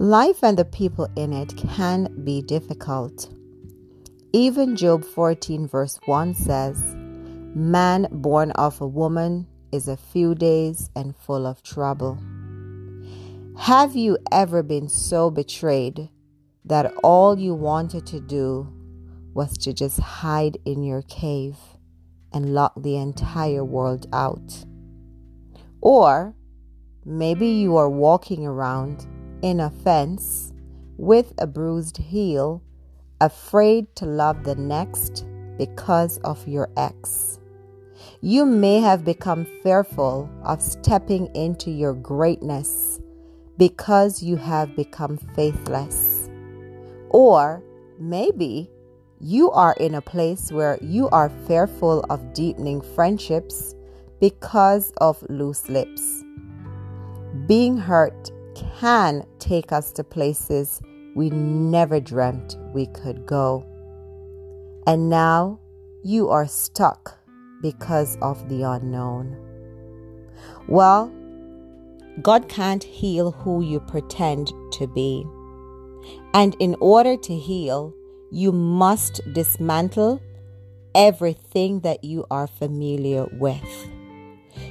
Life and the people in it can be difficult. Even Job 14, verse 1 says, Man born of a woman is a few days and full of trouble. Have you ever been so betrayed that all you wanted to do was to just hide in your cave and lock the entire world out? Or maybe you are walking around in a fence with a bruised heel, afraid to love the next because of your ex. You may have become fearful of stepping into your greatness because you have become faithless. Or maybe you are in a place where you are fearful of deepening friendships because of loose lips. Being hurt can take us to places we never dreamt we could go. And now you are stuck because of the unknown. Well, God can't heal who you pretend to be. And in order to heal, you must dismantle everything that you are familiar with.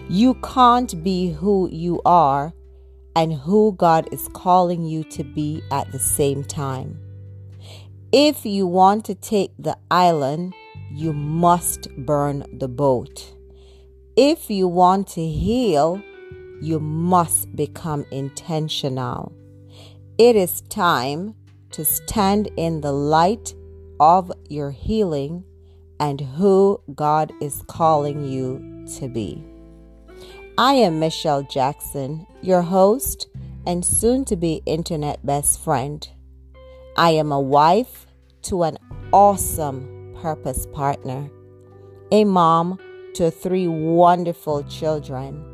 You can't be who you are and who God is calling you to be at the same time. If you want to take the island, you must burn the boat. If you want to heal, you must become intentional. It is time to stand in the light of your healing and who God is calling you to be. I am Michelle Jackson, your host and soon to be internet best friend. I am a wife to an awesome purpose partner, a mom to three wonderful children.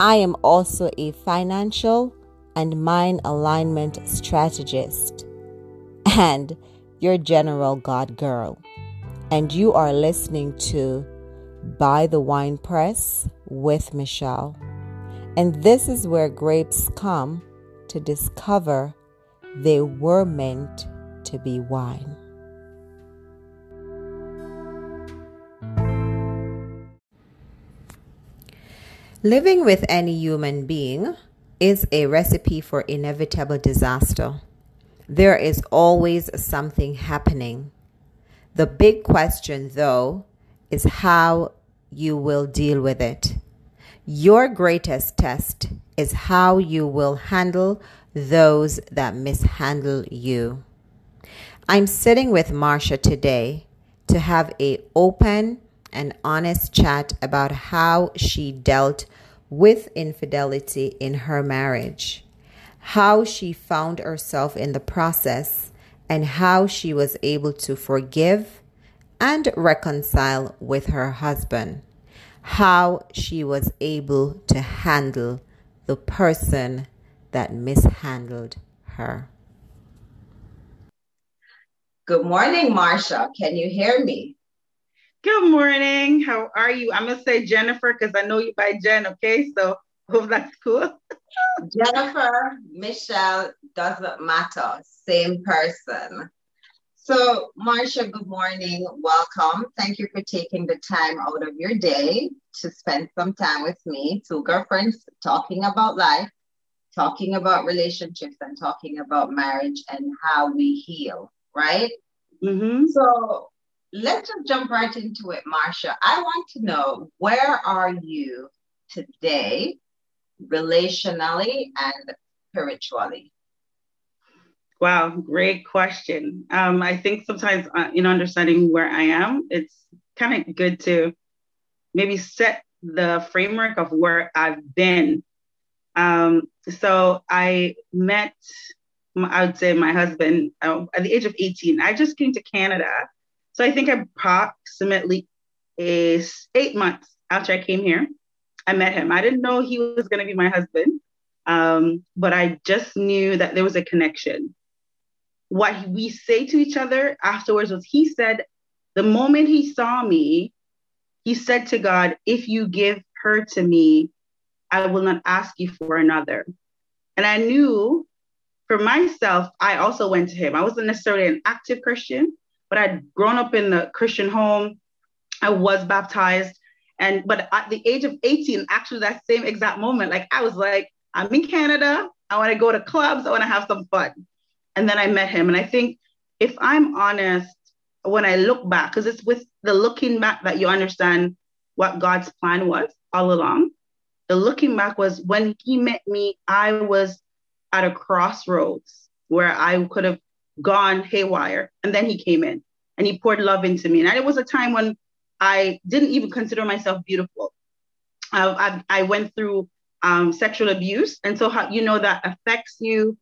I am also a financial and mind alignment strategist and your general God girl. And you are listening to By the Wine Press with Michelle. And this is where grapes come to discover they were meant to be wine. Living with any human being is a recipe for inevitable disaster. There is always something happening. The big question, though, is how you will deal with it. Your greatest test is how you will handle those that mishandle you. I'm sitting with Marsha today to have a open and honest chat about how she dealt with infidelity in her marriage, how she found herself in the process, and how she was able to forgive and reconcile with her husband how she was able to handle the person that mishandled her. Good morning, Marsha. Can you hear me? Good morning. How are you? I'm gonna say Jennifer because I know you by Jen. Okay, so hope that's cool. Jennifer, Michelle doesn't matter. Same person. So, Marsha, good morning. Welcome. Thank you for taking the time out of your day to spend some time with me, two girlfriends talking about life, talking about relationships, and talking about marriage and how we heal, right? Mm-hmm. So, let's just jump right into it, Marsha. I want to know where are you today, relationally and spiritually? Wow, great question. Um, I think sometimes, uh, in understanding where I am, it's kind of good to maybe set the framework of where I've been. Um, so I met, I would say, my husband uh, at the age of 18. I just came to Canada. So I think approximately is eight months after I came here, I met him. I didn't know he was going to be my husband, um, but I just knew that there was a connection what we say to each other afterwards was he said, the moment he saw me, he said to God, if you give her to me, I will not ask you for another. And I knew for myself, I also went to him. I wasn't necessarily an active Christian, but I'd grown up in the Christian home. I was baptized. And but at the age of 18, actually that same exact moment, like I was like, I'm in Canada. I want to go to clubs. I want to have some fun. And then I met him. And I think if I'm honest, when I look back, because it's with the looking back that you understand what God's plan was all along. The looking back was when he met me, I was at a crossroads where I could have gone haywire. And then he came in and he poured love into me. And it was a time when I didn't even consider myself beautiful. I, I, I went through um, sexual abuse. And so, how, you know, that affects you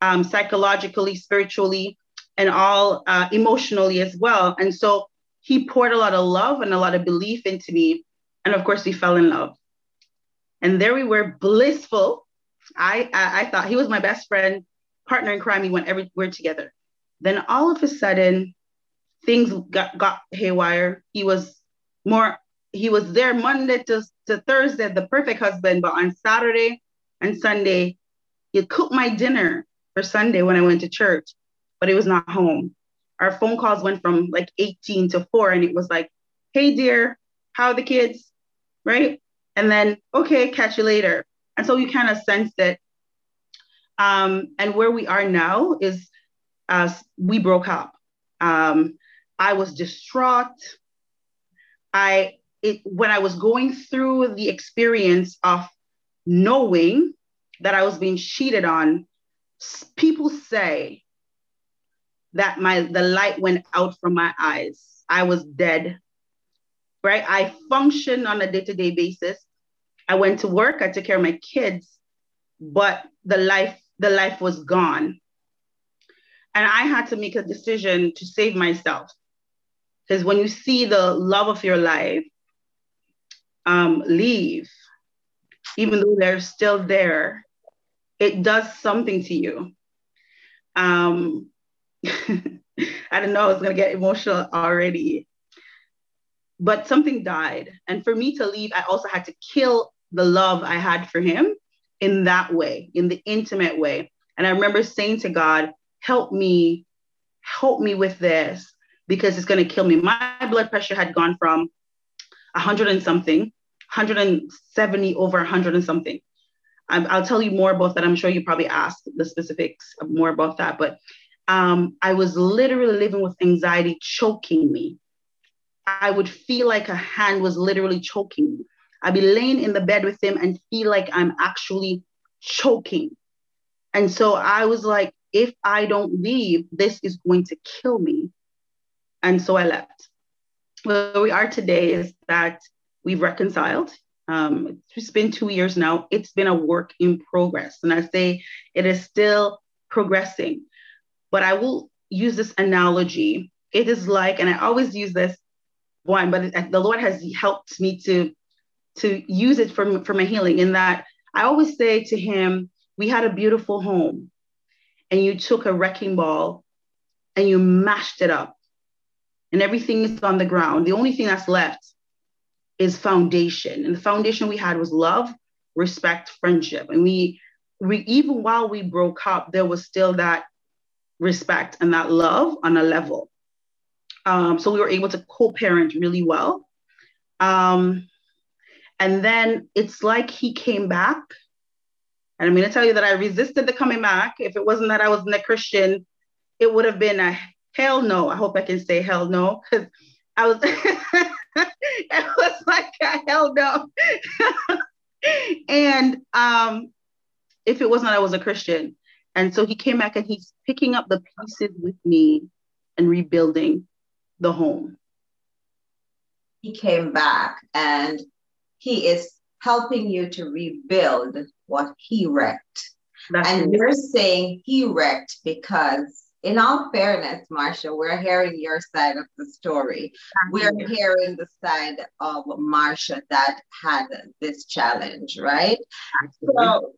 um, psychologically, spiritually, and all uh, emotionally as well. And so, he poured a lot of love and a lot of belief into me. And of course, we fell in love. And there we were, blissful. I, I, I thought he was my best friend, partner in crime. We went everywhere together. Then all of a sudden, things got, got haywire. He was more, he was there Monday to, to Thursday, the perfect husband, but on Saturday and Sunday, he cooked my dinner for Sunday when I went to church, but he was not home. Our phone calls went from like 18 to 4, and it was like, hey, dear, how are the kids? Right? And then, okay, catch you later. And so you kind of sensed it. Um, and where we are now is uh, we broke up. Um, I was distraught. I it when I was going through the experience of knowing that I was being cheated on, people say that my the light went out from my eyes. I was dead. Right? I functioned on a day-to-day basis. I went to work, I took care of my kids, but the life the life was gone. And I had to make a decision to save myself. Because when you see the love of your life um, leave, even though they're still there, it does something to you. Um, I don't know, I was gonna get emotional already. But something died. And for me to leave, I also had to kill the love I had for him in that way, in the intimate way. And I remember saying to God, help me, help me with this because it's going to kill me. My blood pressure had gone from 100 and something, 170 over 100 and something. I'll tell you more about that. I'm sure you probably asked the specifics more about that. But um, I was literally living with anxiety choking me. I would feel like a hand was literally choking me. I'd be laying in the bed with him and feel like I'm actually choking. And so I was like, if I don't leave, this is going to kill me. And so I left. Where we are today is that we've reconciled. Um, it's been two years now. It's been a work in progress. And I say it is still progressing. But I will use this analogy. It is like, and I always use this one, but the Lord has helped me to, to use it for, for my healing in that I always say to him, we had a beautiful home and you took a wrecking ball and you mashed it up and everything is on the ground. The only thing that's left is foundation. And the foundation we had was love, respect, friendship. And we, we even while we broke up, there was still that respect and that love on a level. Um, so we were able to co-parent really well. Um, and then it's like he came back. And I'm going to tell you that I resisted the coming back. If it wasn't that I wasn't a Christian, it would have been a hell no. I hope I can say hell no because I was, it was like a hell no. and um, if it wasn't, I was a Christian. And so he came back and he's picking up the pieces with me and rebuilding the home. He came back and he is helping you to rebuild what he wrecked. That's and you're saying he wrecked because in all fairness, Marsha, we're hearing your side of the story. We're hearing the side of Marsha that had this challenge, right? So,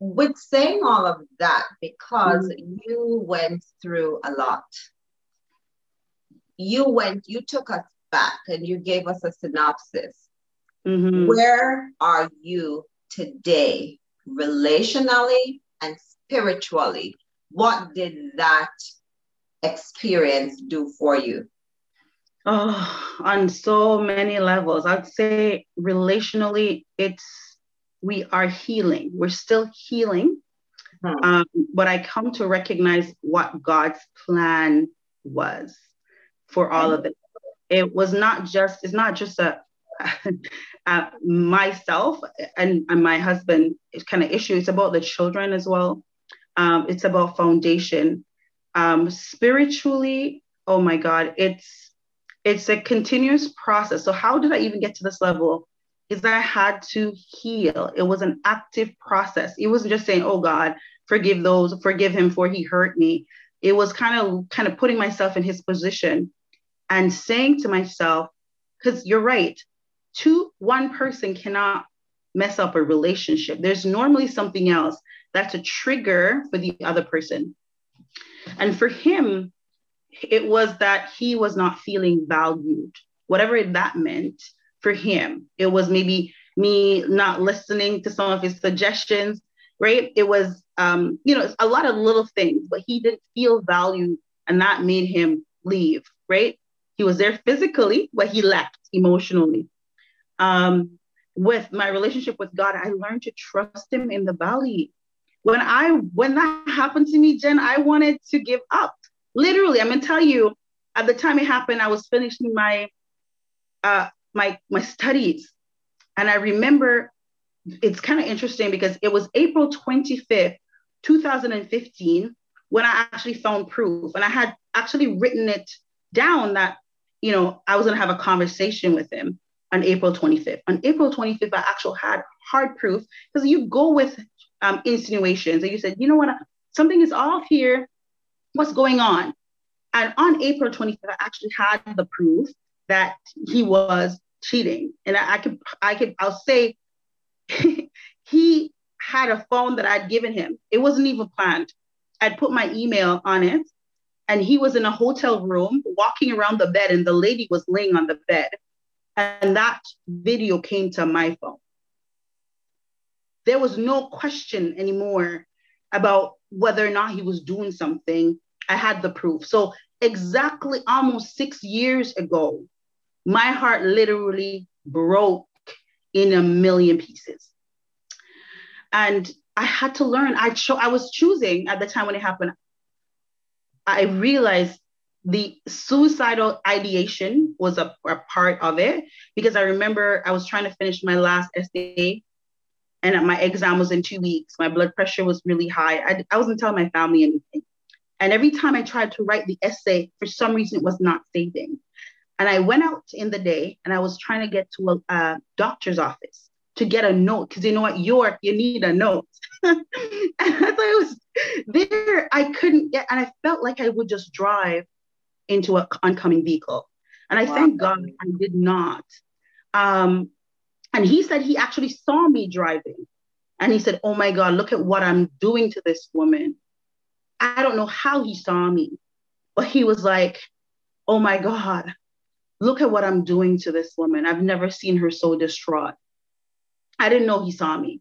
with saying all of that, because mm-hmm. you went through a lot, you went, you took us back and you gave us a synopsis. Mm-hmm. Where are you today, relationally and spiritually? What did that experience do for you? Oh, on so many levels. I'd say relationally, it's we are healing. We're still healing. Hmm. Um, but I come to recognize what God's plan was for all of it. It was not just, it's not just a, uh, myself and, and my husband kind of issue. It's about the children as well. Um, it's about foundation. Um, spiritually, oh my God, it's it's a continuous process. So how did I even get to this level? Is I had to heal. It was an active process. It wasn't just saying, "Oh God, forgive those, forgive him for he hurt me." It was kind of kind of putting myself in his position and saying to myself, because you're right, two one person cannot mess up a relationship. There's normally something else that's a trigger for the other person. And for him, it was that he was not feeling valued, whatever that meant for him. It was maybe me not listening to some of his suggestions, right? It was, um, you know, a lot of little things, but he didn't feel valued, and that made him leave, right? He was there physically, but he left emotionally. Um, with my relationship with God, I learned to trust Him in the valley. When I when that happened to me, Jen, I wanted to give up. Literally, I'm gonna tell you, at the time it happened, I was finishing my uh my my studies. And I remember it's kind of interesting because it was April 25th, 2015, when I actually found proof. And I had actually written it down that, you know, I was gonna have a conversation with him on April 25th. On April 25th, I actually had hard proof because you go with um, insinuations and you said, you know what, something is off here what's going on? And on April 25th, I actually had the proof that he was cheating. And I, I could, I could, I'll say he had a phone that I'd given him. It wasn't even planned. I'd put my email on it and he was in a hotel room walking around the bed and the lady was laying on the bed. And that video came to my phone. There was no question anymore about whether or not he was doing something. I had the proof. So, exactly almost six years ago, my heart literally broke in a million pieces. And I had to learn. I cho- I was choosing at the time when it happened. I realized the suicidal ideation was a, a, part of it because I remember I was trying to finish my last essay and my exam was in two weeks. My blood pressure was really high. I, I wasn't telling my family anything. And every time I tried to write the essay, for some reason, it was not saving. And I went out in the day and I was trying to get to a, a doctor's office to get a note because you know what, York, you need a note. and I was there. I couldn't get, and I felt like I would just drive into an oncoming vehicle. And I wow. thank God I did not. Um, and he said he actually saw me driving. And he said, Oh my God, look at what I'm doing to this woman. I don't know how he saw me, but he was like, Oh my God, look at what I'm doing to this woman. I've never seen her so distraught. I didn't know he saw me.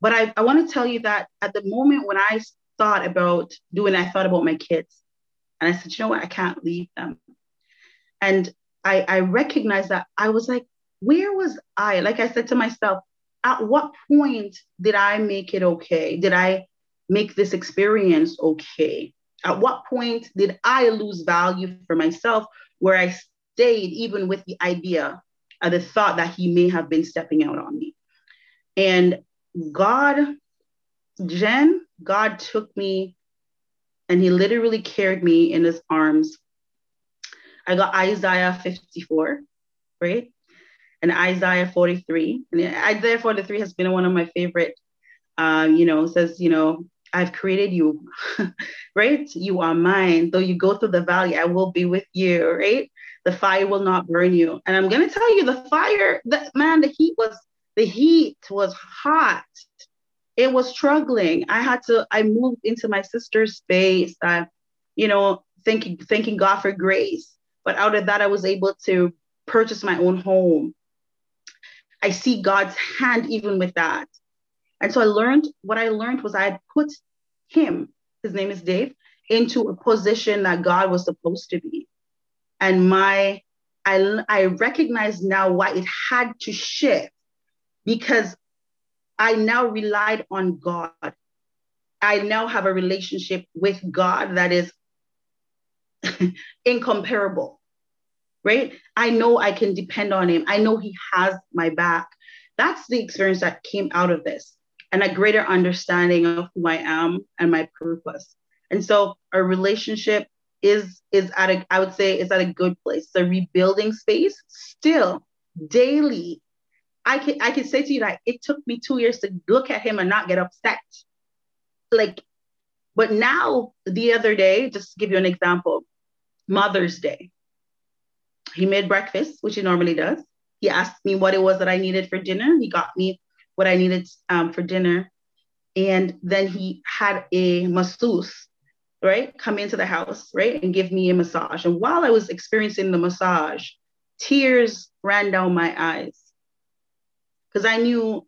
But I, I want to tell you that at the moment when I thought about doing, I thought about my kids. And I said, you know what? I can't leave them. And I, I recognized that I was like, where was I? Like I said to myself, at what point did I make it okay? Did I make this experience okay? At what point did I lose value for myself where I stayed even with the idea of the thought that he may have been stepping out on me? And God, Jen, God took me and he literally carried me in his arms. I got Isaiah 54, right? And Isaiah 43. And Isaiah 43 has been one of my favorite, um, you know, says, you know, I've created you, right? You are mine. Though you go through the valley, I will be with you, right? The fire will not burn you. And I'm going to tell you the fire, the, man, the heat was, the heat was hot it was struggling. I had to, I moved into my sister's space, uh, you know, thanking, thanking God for grace. But out of that, I was able to purchase my own home. I see God's hand even with that. And so I learned what I learned was I had put him, his name is Dave, into a position that God was supposed to be. And my I, I recognize now why it had to shift because I now relied on God. I now have a relationship with God that is incomparable, right? I know I can depend on Him. I know He has my back. That's the experience that came out of this and a greater understanding of who I am and my purpose. And so our relationship is is at a I would say is at a good place. The rebuilding space still daily. I can I can say to you that it took me two years to look at him and not get upset. Like, but now the other day, just give you an example, Mother's Day. He made breakfast, which he normally does. He asked me what it was that I needed for dinner. He got me what I needed um, for dinner. And then he had a masseuse right, come into the house, right, and give me a massage. And while I was experiencing the massage, tears ran down my eyes because I knew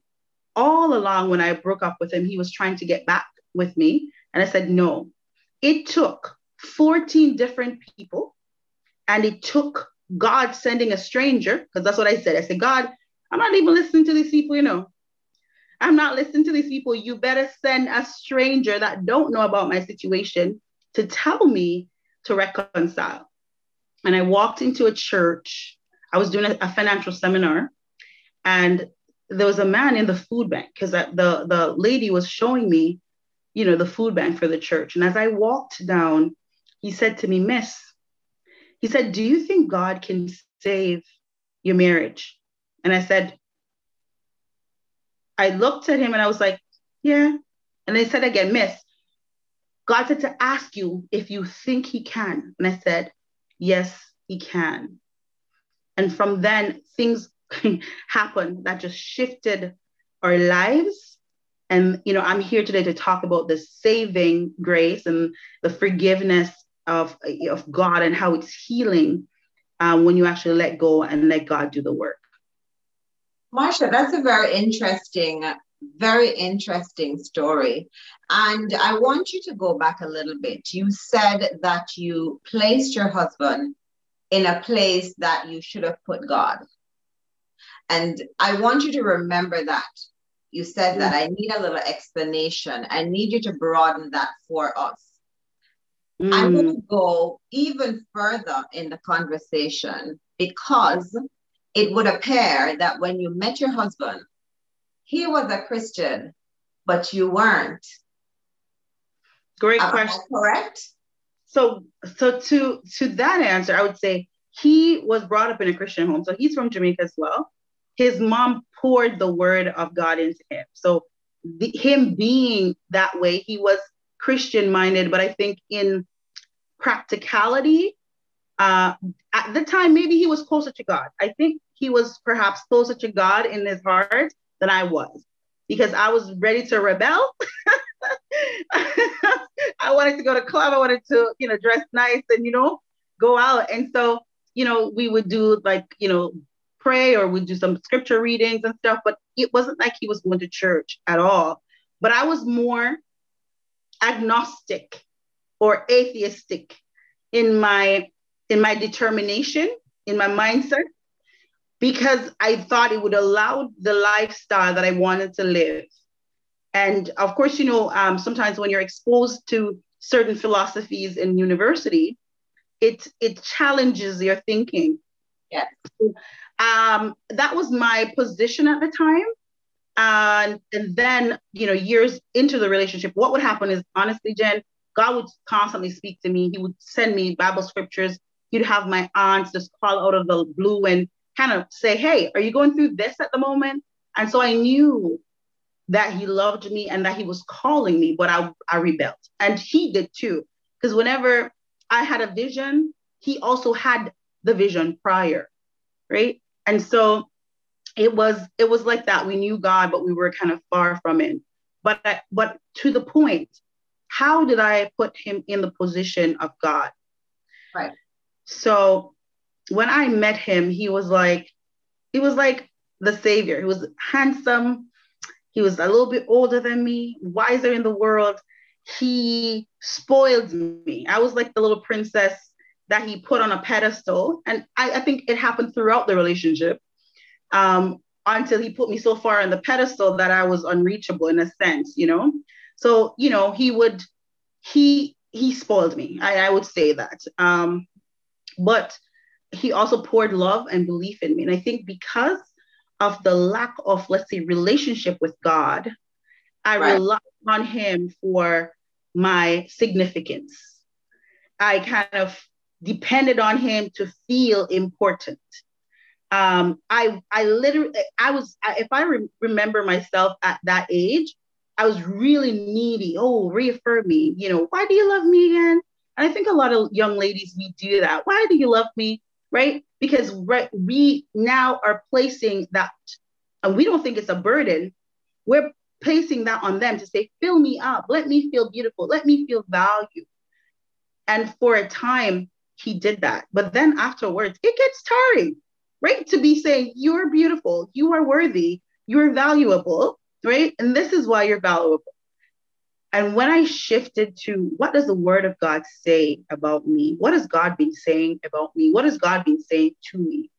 all along when I broke up with him, he was trying to get back with me. And I said, no. It took 14 different people and it took God sending a stranger, because that's what I said. I said, God, I'm not even listening to these people, you know. I'm not listening to these people. You better send a stranger that don't know about my situation to tell me to reconcile. And I walked into a church. I was doing a, a financial seminar, and there was a man in the food bank because the the lady was showing me, you know, the food bank for the church. And as I walked down, he said to me, Miss, he said, "Do you think God can save your marriage?" And I said, I looked at him and I was like, "Yeah." And they said again, Miss, God said to ask you if you think He can. And I said, Yes, He can. And from then, things happened that just shifted our lives. And, you know, I'm here today to talk about the saving grace and the forgiveness of, of God and how it's healing um, when you actually let go and let God do the work. Marsha, that's a very interesting very interesting story. And I want you to go back a little bit. You said that you placed your husband in a place that you should have put God. And I want you to remember that. You said that I need a little explanation. I need you to broaden that for us. Mm. I'm going to go even further in the conversation because it would appear that when you met your husband, he was a Christian, but you weren't. Great Am question. correct? So, so to to that answer, I would say he was brought up in a Christian home. So he's from Jamaica as well. His mom poured the word of God into him. So the, him being that way, he was Christian minded, but I think in practicality, uh, at the time, maybe he was closer to God. I think he was perhaps closer to God in his heart than I was because I was ready to rebel. I wanted to go to club. I wanted to, you know, dress nice and, you know, go out. And so, you know, we would do like, you know, pray or we'd do some scripture readings and stuff, but it wasn't like he was going to church at all. But I was more agnostic or atheistic in my in my determination, in my mindset because I thought it would allow the lifestyle that I wanted to live. And of course, you know, um, sometimes when you're exposed to certain philosophies in university, it it challenges your thinking. Yeah. Um, that was my position at the time. And, and then, you know, years into the relationship, what would happen is honestly, Jen, God would constantly speak to me. He would send me Bible scriptures. He'd have my aunts just call out of the blue and kind of say, hey, are you going through this at the moment? And so I knew that he loved me and that he was calling me, but I, I rebelled. And he did too. Because whenever I had a vision, he also had the vision prior. Right. And so it was it was like that. We knew God, but we were kind of far from it. But I, but to the point, how did I put him in the position of God? Right. So when I met him, he was like, he was like the savior. He was handsome. He was a little bit older than me, wiser in the world. he spoiled me. I was like the little princess that he put on a pedestal. And I, I think it happened throughout the relationship um, until he put me so far on the pedestal that I was unreachable in a sense, you know? So, you know, he would, he, he spoiled me. I, I would say that. Um, but he also poured love and belief in me. And I think because of the lack of, let's say, relationship with God, I right. relied on him for my significance. I kind of depended on him to feel important. Um, I I literally I was if I re- remember myself at that age, I was really needy. Oh, reaffirm me. You know, why do you love me again? And I think a lot of young ladies we do that. Why do you love me? Right? Because right, we now are placing that, and we don't think it's a burden. We're placing that on them to say, fill me up, let me feel beautiful, let me feel valued. And for a time, he did that. But then afterwards, it gets tiring, right? To be saying, you're beautiful, you are worthy, you're valuable, right? And this is why you're valuable. And when I shifted to what does the word of God say about me? What has God been saying about me? What has God been saying to me?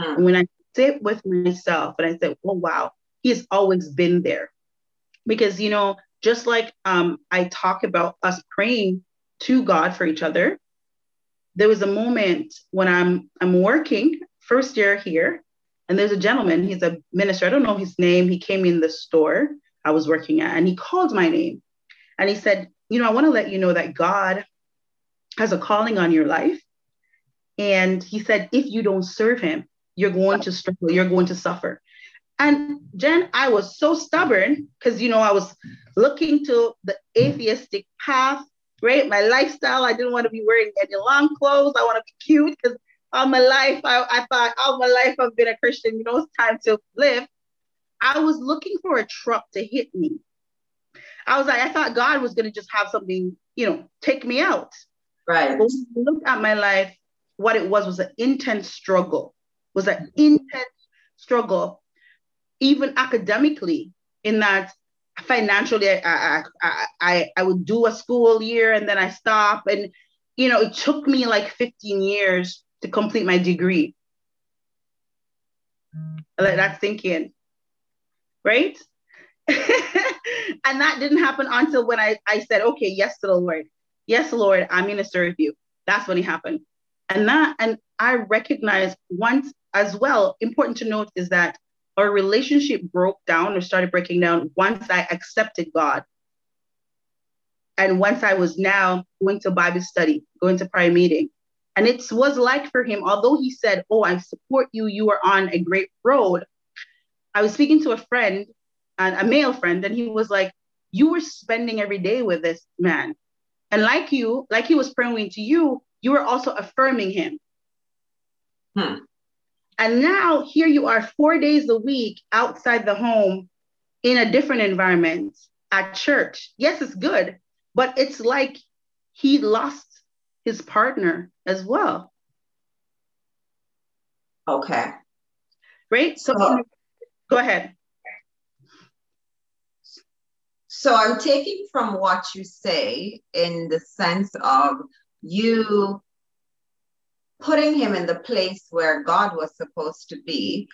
Hmm. And when I sit with myself and I said, oh, wow, he's always been there because you know just like um, i talk about us praying to god for each other there was a moment when i'm i'm working first year here and there's a gentleman he's a minister i don't know his name he came in the store i was working at and he called my name. And he said you know i want to let you know that god has a calling on your life. And he said if you don't serve him you're going to struggle you're going to suffer. And Jen, I was so stubborn because, you know, I was looking to the atheistic path, right? My lifestyle, I didn't want to be wearing any long clothes. I want to be cute because all my life, I, I thought, all my life I've been a Christian, you know, it's time to live. I was looking for a truck to hit me. I was like, I thought God was going to just have something, you know, take me out. Right. But when I looked at my life, what it was was an intense struggle, was an intense struggle even academically, in that financially, I, I, I, I would do a school year and then I stop. And, you know, it took me like 15 years to complete my degree. I Let that sink in. Right? and that didn't happen until when I, I said, okay, yes to the Lord. Yes, Lord, I'm going to serve you. That's when it happened. And that, and I recognize once as well, important to note is that our relationship broke down or started breaking down once I accepted God. And once I was now going to Bible study, going to prayer meeting. And it was like for him, although he said, Oh, I support you, you are on a great road. I was speaking to a friend, a male friend, and he was like, You were spending every day with this man. And like you, like he was praying to you, you were also affirming him. Hmm. And now here you are four days a week outside the home in a different environment at church. Yes, it's good, but it's like he lost his partner as well. Okay. Right? So oh. go ahead. So I'm taking from what you say in the sense of you putting him in the place where God was supposed to be.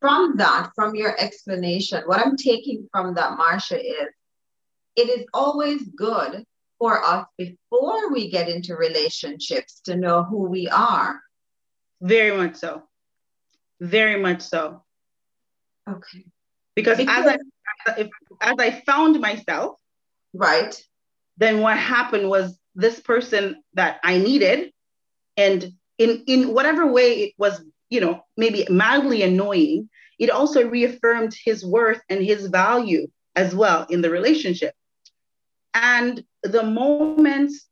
From that, from your explanation, what I'm taking from that, Marsha, is it is always good for us before we get into relationships to know who we are. Very much so. Very much so. Okay. Because, because as I if, as I found myself, right, then what happened was this person that I needed and in in whatever way it was you know maybe mildly annoying it also reaffirmed his worth and his value as well in the relationship. And the moments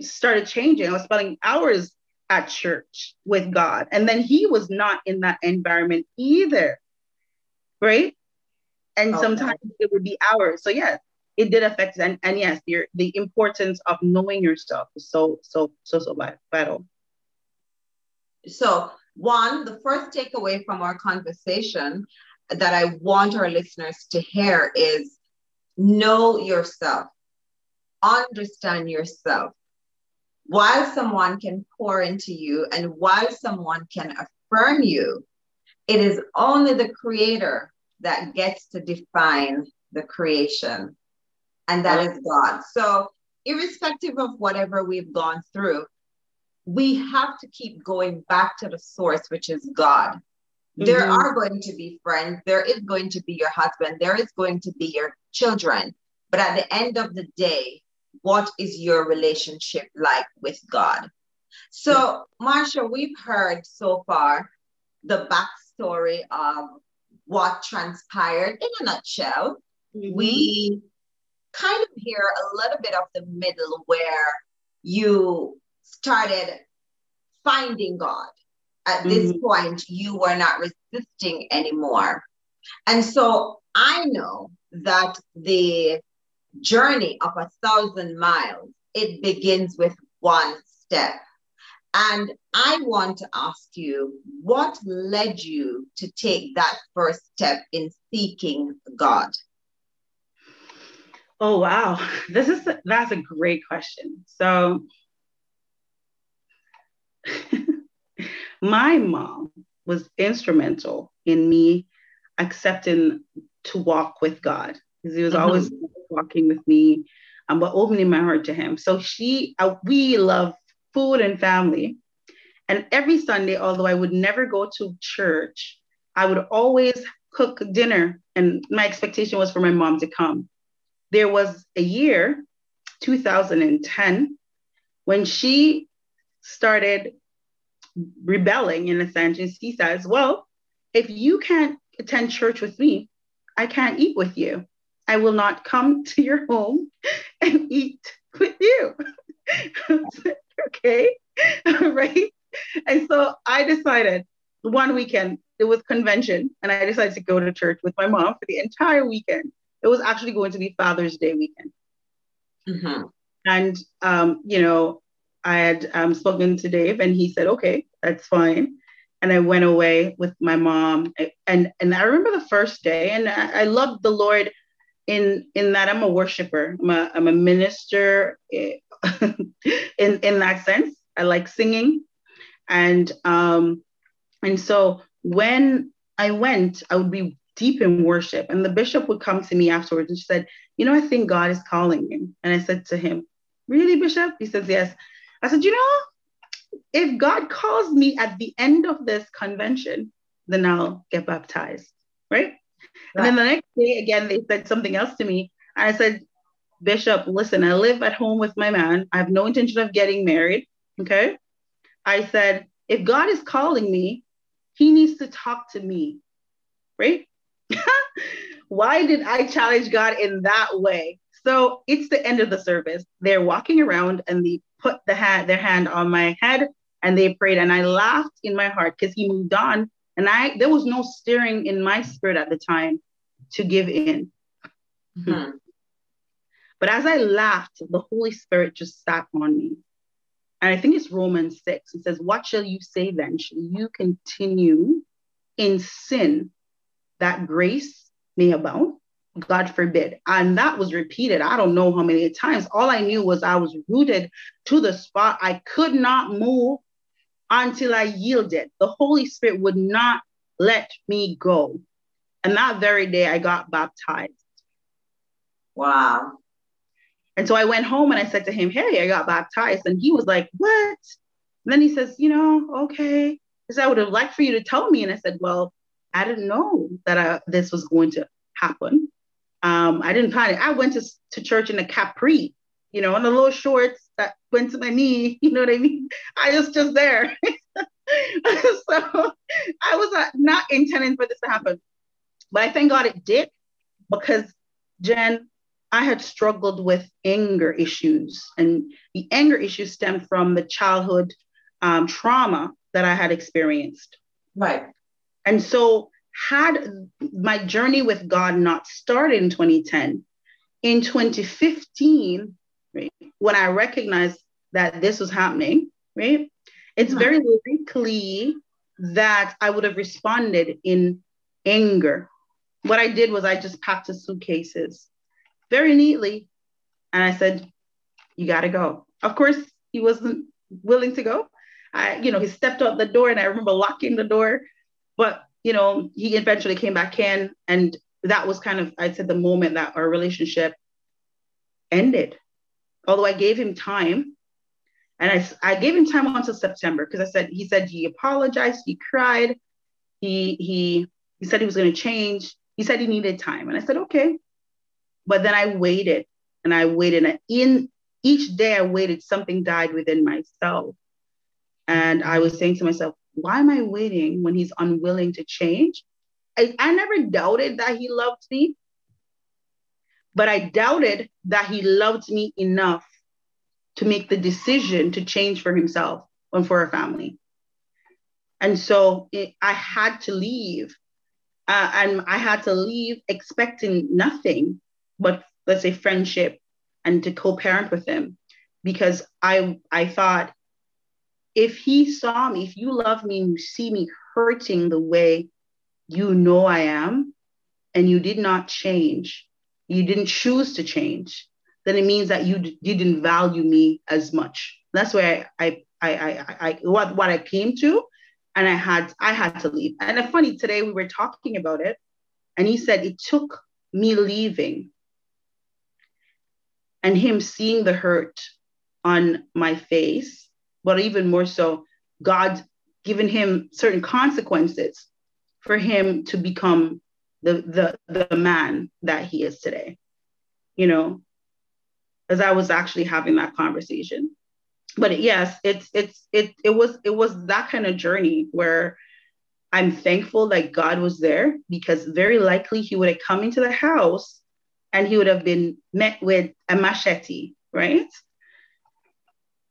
started changing i was spending hours at church with god. And then he was not in that environment either right? And okay. sometimes it would be hours. So yes it did affect and, and yes your the importance of knowing yourself is so so so so vital so, one, the first takeaway from our conversation that I want our listeners to hear is know yourself. understand yourself. While someone can pour into you and while someone can affirm you, it is only the creator that gets to define the creation, and that is God. So, irrespective of whatever we've gone through, we have to keep going back to the source, which is God. Mm-hmm. There are going to be friends, there is going to be your husband, there is going to be your children. But at the end of the day, what is your relationship like with God? So, Marsha, we've heard so far the backstory of what transpired in a nutshell. Mm-hmm. We kind of hear a little bit of the middle where you started finding God. At mm-hmm. this point, you were not resisting anymore. And so I know that the journey of a thousand miles, it begins with one step. And I want to ask you, what led you to take that first step in seeking God? Oh wow, this is that's a great question. So my mom was instrumental in me accepting to walk with God because he was mm-hmm. always walking with me, um, but opening my heart to him. So she, uh, we love food and family. And every Sunday, although I would never go to church, I would always cook dinner. And my expectation was for my mom to come. There was a year, 2010, when she started rebelling in a sense. And she says, Well, if you can't attend church with me, I can't eat with you. I will not come to your home and eat with you. okay. right. And so I decided one weekend, it was convention, and I decided to go to church with my mom for the entire weekend. It was actually going to be Father's Day weekend. Mm-hmm. And, um, you know, I had um, spoken to Dave, and he said, okay, that's fine. And I went away with my mom. And, and I remember the first day, and I, I loved the Lord in, in that I'm a worshiper, I'm a, I'm a minister eh, in, in that sense. I like singing. And um, and so when I went, I would be deep in worship. And the bishop would come to me afterwards and she said, You know, I think God is calling you. And I said to him, Really, Bishop? He says, Yes. I said, You know, if God calls me at the end of this convention, then I'll get baptized. Right. And then the next day, again, they said something else to me. And I said, Bishop, listen, I live at home with my man. I have no intention of getting married. Okay. I said, if God is calling me, he needs to talk to me, right? Why did I challenge God in that way? So it's the end of the service. They're walking around and they put the hand, their hand on my head and they prayed. And I laughed in my heart because he moved on. And I there was no stirring in my spirit at the time to give in. Mm-hmm. But as I laughed, the Holy Spirit just sat on me. And I think it's Romans 6. It says, What shall you say then? Shall you continue in sin that grace may abound? God forbid. And that was repeated. I don't know how many times. All I knew was I was rooted to the spot. I could not move until I yielded. The Holy Spirit would not let me go. And that very day, I got baptized. Wow. And so I went home and I said to him, Hey, I got baptized. And he was like, What? And then he says, You know, okay. Because I would have liked for you to tell me. And I said, Well, I didn't know that I, this was going to happen. Um, I didn't plan it. I went to, to church in a capri, you know, in the little shorts that went to my knee. You know what I mean? I was just there. so I was uh, not intending for this to happen. But I thank God it did because Jen, I had struggled with anger issues, and the anger issues stemmed from the childhood um, trauma that I had experienced. Right. And so, had my journey with God not started in 2010, in 2015, right, when I recognized that this was happening, right, it's uh-huh. very likely that I would have responded in anger. What I did was I just packed the suitcases very neatly. And I said, you got to go. Of course, he wasn't willing to go. I, you know, he stepped out the door and I remember locking the door, but, you know, he eventually came back in. And that was kind of, I'd said, the moment that our relationship ended. Although I gave him time and I, I gave him time until September because I said, he said he apologized, he cried, he, he, he said he was going to change. He said he needed time. And I said, okay. But then I waited and I waited. And in each day I waited, something died within myself. And I was saying to myself, why am I waiting when he's unwilling to change? I, I never doubted that he loved me, but I doubted that he loved me enough to make the decision to change for himself and for our family. And so it, I had to leave. Uh, and I had to leave expecting nothing but, let's say, friendship and to co-parent with him because I I thought if he saw me, if you love me and you see me hurting the way you know I am, and you did not change, you didn't choose to change, then it means that you d- didn't value me as much. That's where I I I I, I what what I came to, and I had I had to leave. And it's funny today we were talking about it, and he said it took me leaving and him seeing the hurt on my face, but even more so, God giving him certain consequences for him to become the the the man that he is today. You know, as I was actually having that conversation. But yes, it's it's it it was it was that kind of journey where I'm thankful that God was there because very likely he would have come into the house and he would have been met with a machete, right?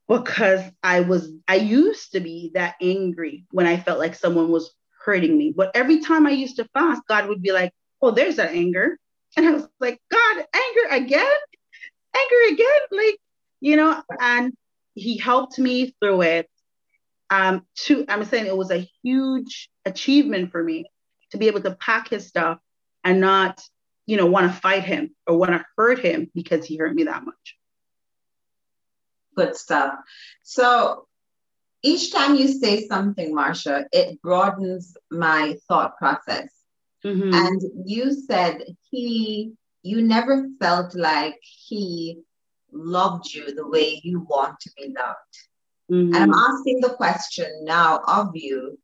Because I was, I used to be that angry when I felt like someone was hurting me. But every time I used to fast, God would be like, oh, there's that anger. And I was like, God, anger again? Anger again? Like, you know, and he helped me through it. Um, to I'm saying it was a huge achievement for me to be able to pack his stuff and not you know, want to fight him or want to hurt him because he hurt me that much. Good stuff. So each time you say something, Marsha, it broadens my thought process. Mm-hmm. And you said he, you never felt like he loved you the way you want to be loved. Mm-hmm. And I'm asking the question now of you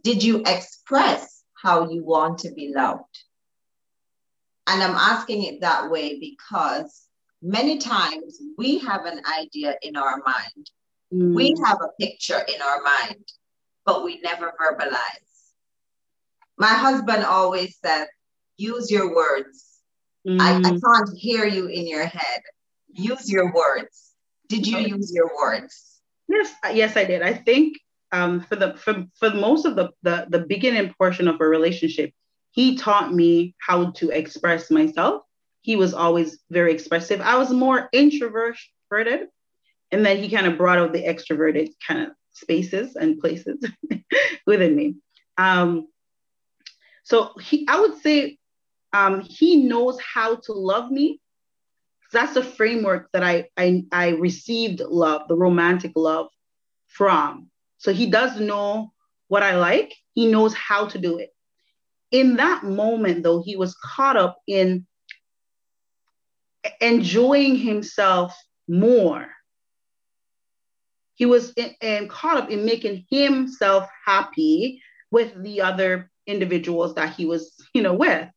Did you express how you want to be loved? And I'm asking it that way because many times we have an idea in our mind, mm. we have a picture in our mind, but we never verbalize. My husband always says, use your words. Mm. I, I mm. can't hear you in your head. Use your words. Did you use your words? Yes, yes, I did. I think um, for the for, for most of the, the the beginning portion of a relationship, he taught me how to express myself. He was always very expressive. I was more introverted, and then he kind of brought out the extroverted kind of spaces and places within me. Um, so he, I would say, um, he knows how to love me. That's the framework that I, I I received love, the romantic love from. So he does know what I like. He knows how to do it in that moment, though, he was caught up in enjoying himself more. He was in, in, caught up in making himself happy with the other individuals that he was, you know, with.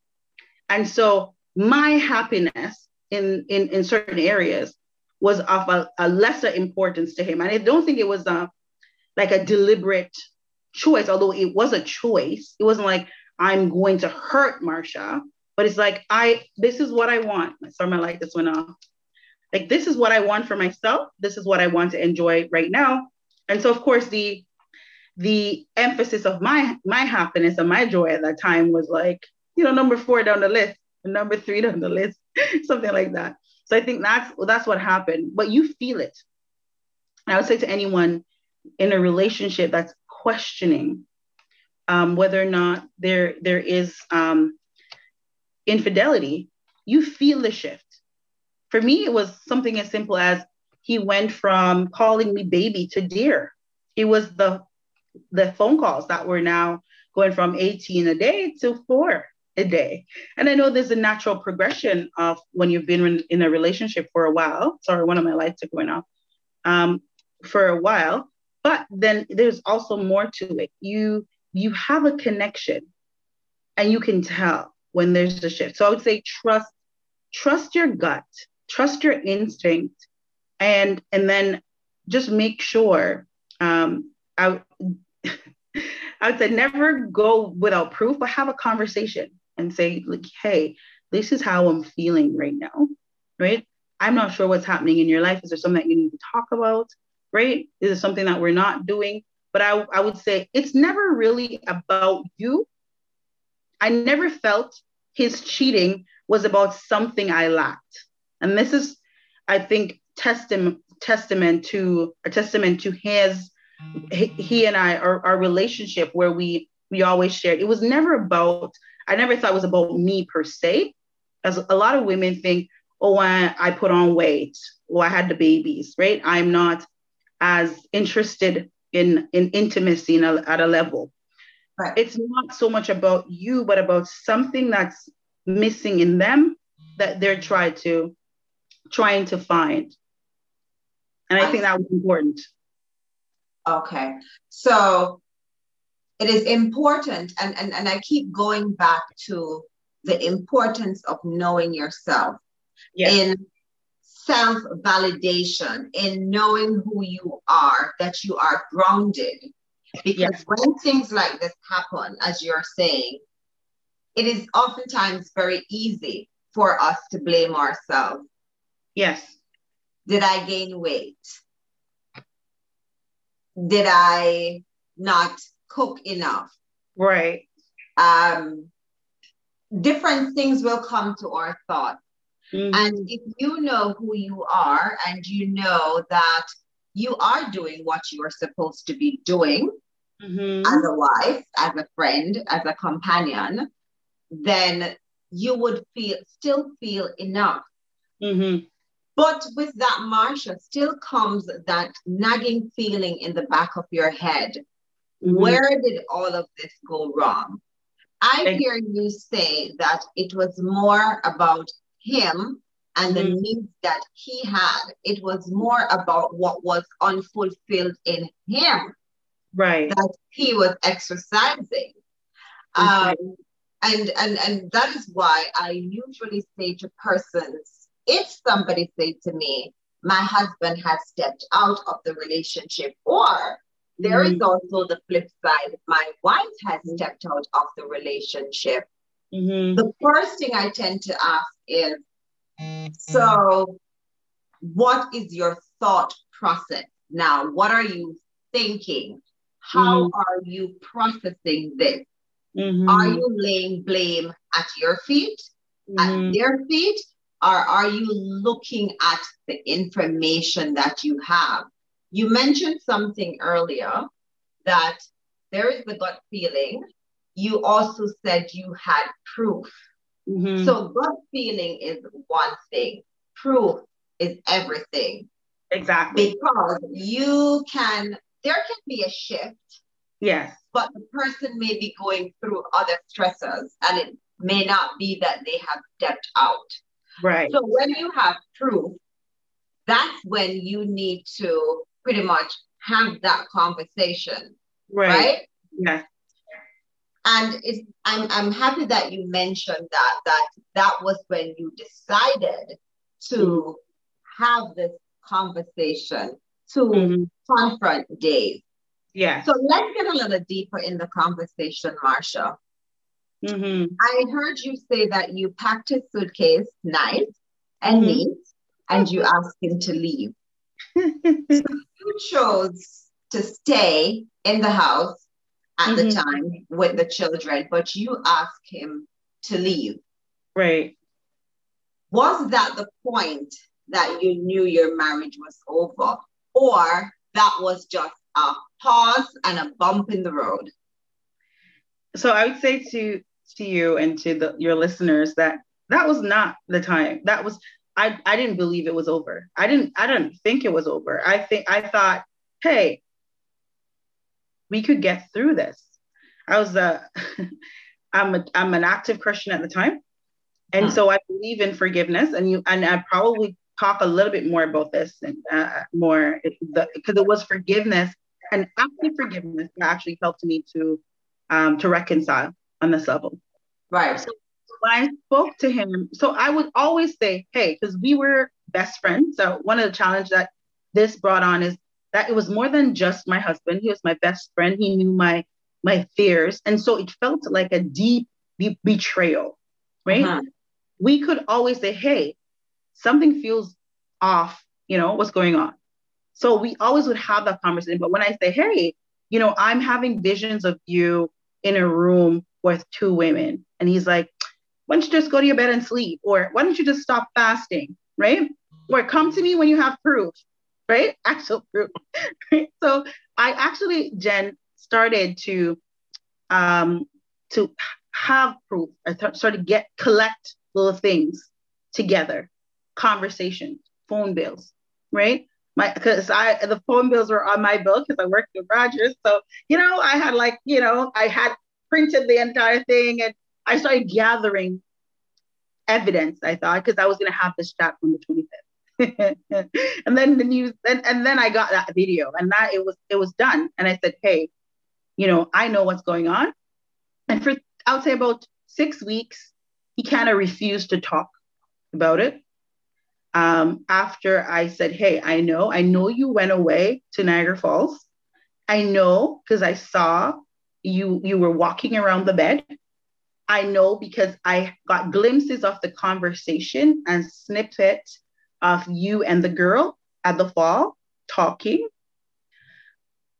And so my happiness in, in, in certain areas was of a, a lesser importance to him. And I don't think it was a, like a deliberate choice, although it was a choice. It wasn't like, I'm going to hurt Marsha, but it's like I this is what I want. Sorry, my light just went off. Like this is what I want for myself. This is what I want to enjoy right now. And so of course the the emphasis of my my happiness and my joy at that time was like, you know, number four down the list, number three down the list, something like that. So I think that's that's what happened. But you feel it. And I would say to anyone in a relationship that's questioning um, whether or not there there is um, infidelity, you feel the shift. For me, it was something as simple as he went from calling me baby to dear. It was the the phone calls that were now going from 18 a day to four a day. And I know there's a natural progression of when you've been in a relationship for a while. Sorry, one of my lights are going off. Um, for a while, but then there's also more to it. You you have a connection, and you can tell when there's a shift. So I would say trust trust your gut, trust your instinct, and and then just make sure. Um, I I would say never go without proof, but have a conversation and say, like, hey, this is how I'm feeling right now, right? I'm not sure what's happening in your life. Is there something that you need to talk about? Right? Is it something that we're not doing? But I, I would say it's never really about you. I never felt his cheating was about something I lacked. And this is, I think, testament testament to a testament to his he, and I our, our relationship where we we always shared. It was never about I never thought it was about me per se. As a lot of women think, oh, I, I put on weight, or I had the babies, right? I'm not as interested in in intimacy in a, at a level. Right. It's not so much about you, but about something that's missing in them that they're trying to trying to find. And I, I think that was important. Okay. So it is important, and, and, and I keep going back to the importance of knowing yourself yes. in self validation, in knowing who you are, that you are grounded. Because yes. when things like this happen, as you're saying, it is oftentimes very easy for us to blame ourselves. Yes. Did I gain weight? Did I not cook enough? Right. Um, different things will come to our thought. Mm-hmm. And if you know who you are and you know that you are doing what you are supposed to be doing mm-hmm. as a wife, as a friend, as a companion, then you would feel still feel enough. Mm-hmm. But with that, Marsha, still comes that nagging feeling in the back of your head. Mm-hmm. Where did all of this go wrong? I hear you say that it was more about him and the mm-hmm. needs that he had. It was more about what was unfulfilled in him. Right. That he was exercising. Um, and, and, and that is why I usually say to persons, if somebody say to me, my husband has stepped out of the relationship, or there mm-hmm. is also the flip side, my wife has mm-hmm. stepped out of the relationship. Mm-hmm. The first thing I tend to ask is, so what is your thought process now? What are you thinking? How mm-hmm. are you processing this? Mm-hmm. Are you laying blame at your feet, at mm-hmm. their feet, or are you looking at the information that you have? You mentioned something earlier that there is the gut feeling. You also said you had proof. Mm-hmm. So, gut feeling is one thing, proof is everything. Exactly. Because you can, there can be a shift. Yes. But the person may be going through other stressors and it may not be that they have stepped out. Right. So when you have proof, that's when you need to pretty much have that conversation. Right. right? Yeah. And it's, I'm, I'm happy that you mentioned that, that that was when you decided to mm-hmm. have this conversation to mm-hmm. confront Dave. Yeah. So let's get a little deeper in the conversation, Marsha. Mm-hmm. I heard you say that you packed his suitcase nice and mm-hmm. neat and you asked him to leave. so you chose to stay in the house at mm-hmm. the time with the children, but you asked him to leave. Right. Was that the point that you knew your marriage was over? Or that was just a pause and a bump in the road? So I would say to to you and to the, your listeners that that was not the time. That was I, I didn't believe it was over. I didn't I didn't think it was over. I think I thought, hey, we could get through this. I was a I'm a I'm an active Christian at the time. And huh. so I believe in forgiveness and you and I probably talk a little bit more about this and uh, more because it was forgiveness and active forgiveness that actually helped me to um, to reconcile on this level. Right. So when I spoke to him, so I would always say, hey, because we were best friends. So one of the challenges that this brought on is that it was more than just my husband. He was my best friend. He knew my my fears, and so it felt like a deep, deep betrayal, right? Uh-huh. We could always say, hey, something feels off. You know what's going on. So we always would have that conversation. But when I say, hey, you know, I'm having visions of you in a room with two women, and he's like, why don't you just go to your bed and sleep? Or why don't you just stop fasting? Right? Or come to me when you have proof, right? Actual proof. So I actually, Jen, started to um to have proof. I th- started to get collect little things together, conversations, phone bills, right? My because I the phone bills were on my bill because I worked with Rogers. So, you know, I had like, you know, I had printed the entire thing and I started gathering evidence, I thought, because I was to have this chat on the 25th. and then the news, and, and then I got that video and that it was, it was done. And I said, hey, you know, I know what's going on. And for, I would say about six weeks, he kind of refused to talk about it. Um, after I said, hey, I know, I know you went away to Niagara Falls. I know because I saw you you were walking around the bed I know because I got glimpses of the conversation and snippet of you and the girl at the fall talking.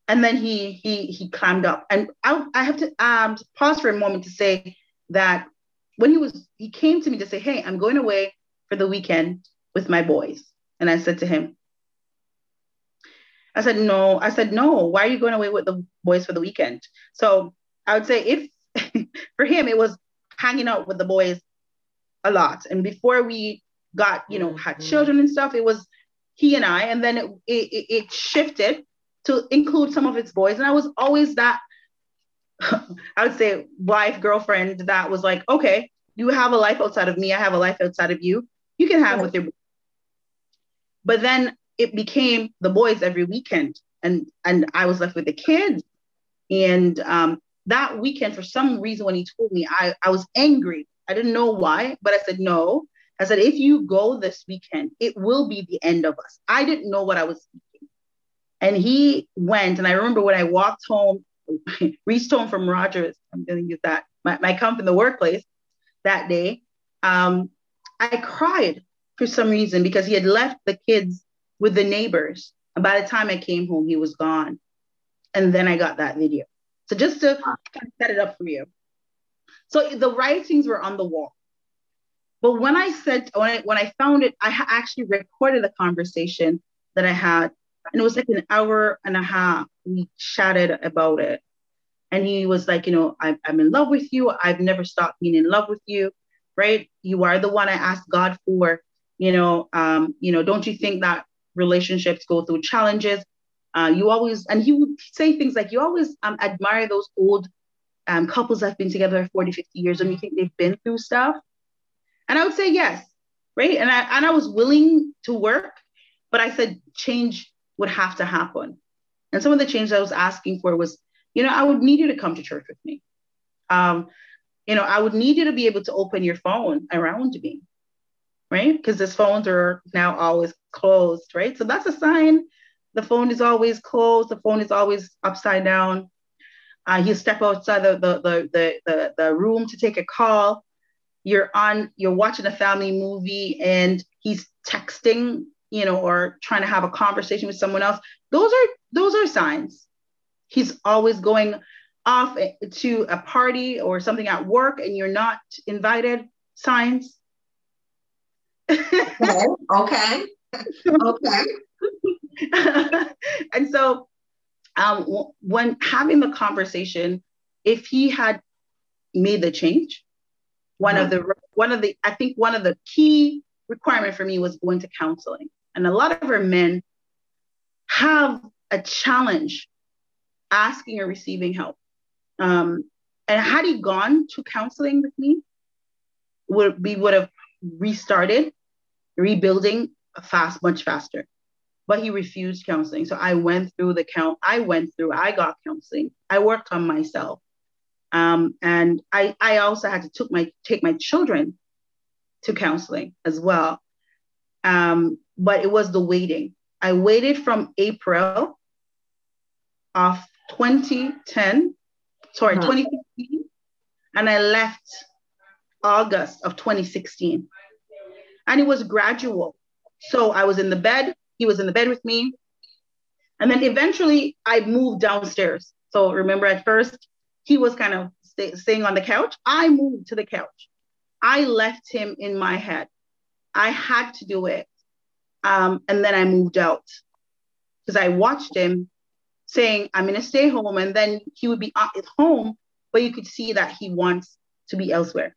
And then he he he climbed up. And I, I have to um, pause for a moment to say that when he was he came to me to say, Hey, I'm going away for the weekend with my boys. And I said to him, I said, No, I said, No, why are you going away with the boys for the weekend? So I would say if for him, it was hanging out with the boys a lot. And before we got, you know, had mm-hmm. children and stuff, it was he and I. And then it, it, it shifted to include some of its boys. And I was always that, I would say, wife, girlfriend that was like, okay, you have a life outside of me. I have a life outside of you. You can have with your. But then it became the boys every weekend, and and I was left with the kids, and um, that weekend, for some reason, when he told me, I, I was angry. I didn't know why, but I said, no. I said, if you go this weekend, it will be the end of us. I didn't know what I was thinking. And he went, and I remember when I walked home, reached home from Rogers, I'm going to use that, my, my comp in the workplace that day, um, I cried for some reason because he had left the kids with the neighbors. And by the time I came home, he was gone. And then I got that video. So just to kind of set it up for you. So the writings were on the wall. But when I said, when I, when I found it, I actually recorded a conversation that I had. And it was like an hour and a half. We chatted about it. And he was like, you know, I'm, I'm in love with you. I've never stopped being in love with you, right? You are the one I asked God for. You know, um, you know, don't you think that relationships go through challenges? Uh, you always, and he would say things like, you always um, admire those old um, couples that have been together for 40, 50 years and you think they've been through stuff. And I would say yes, right? And I, and I was willing to work, but I said change would have to happen. And some of the change I was asking for was, you know, I would need you to come to church with me. Um, you know, I would need you to be able to open your phone around me, right? Because his phones are now always closed, right? So that's a sign the phone is always closed. The phone is always upside down. Uh, you step outside the, the, the, the, the, the room to take a call. You're on, you're watching a family movie and he's texting, you know, or trying to have a conversation with someone else. Those are, those are signs. He's always going off to a party or something at work and you're not invited. Signs. okay. Okay. okay. and so um, when having the conversation, if he had made the change, one mm-hmm. of the one of the I think one of the key requirement for me was going to counseling. And a lot of our men have a challenge asking or receiving help. Um, and had he gone to counseling with me, would we would have restarted, rebuilding fast, much faster. But he refused counseling. So I went through the count, I went through, I got counseling. I worked on myself. Um, and I, I also had to took my take my children to counseling as well. Um, but it was the waiting. I waited from April of 2010, sorry, uh-huh. 2015, and I left August of 2016. And it was gradual. So I was in the bed, he was in the bed with me. And then eventually I moved downstairs. So remember at first, he was kind of stay, staying on the couch. I moved to the couch. I left him in my head. I had to do it. Um, and then I moved out because I watched him saying, I'm going to stay home. And then he would be at home, but you could see that he wants to be elsewhere.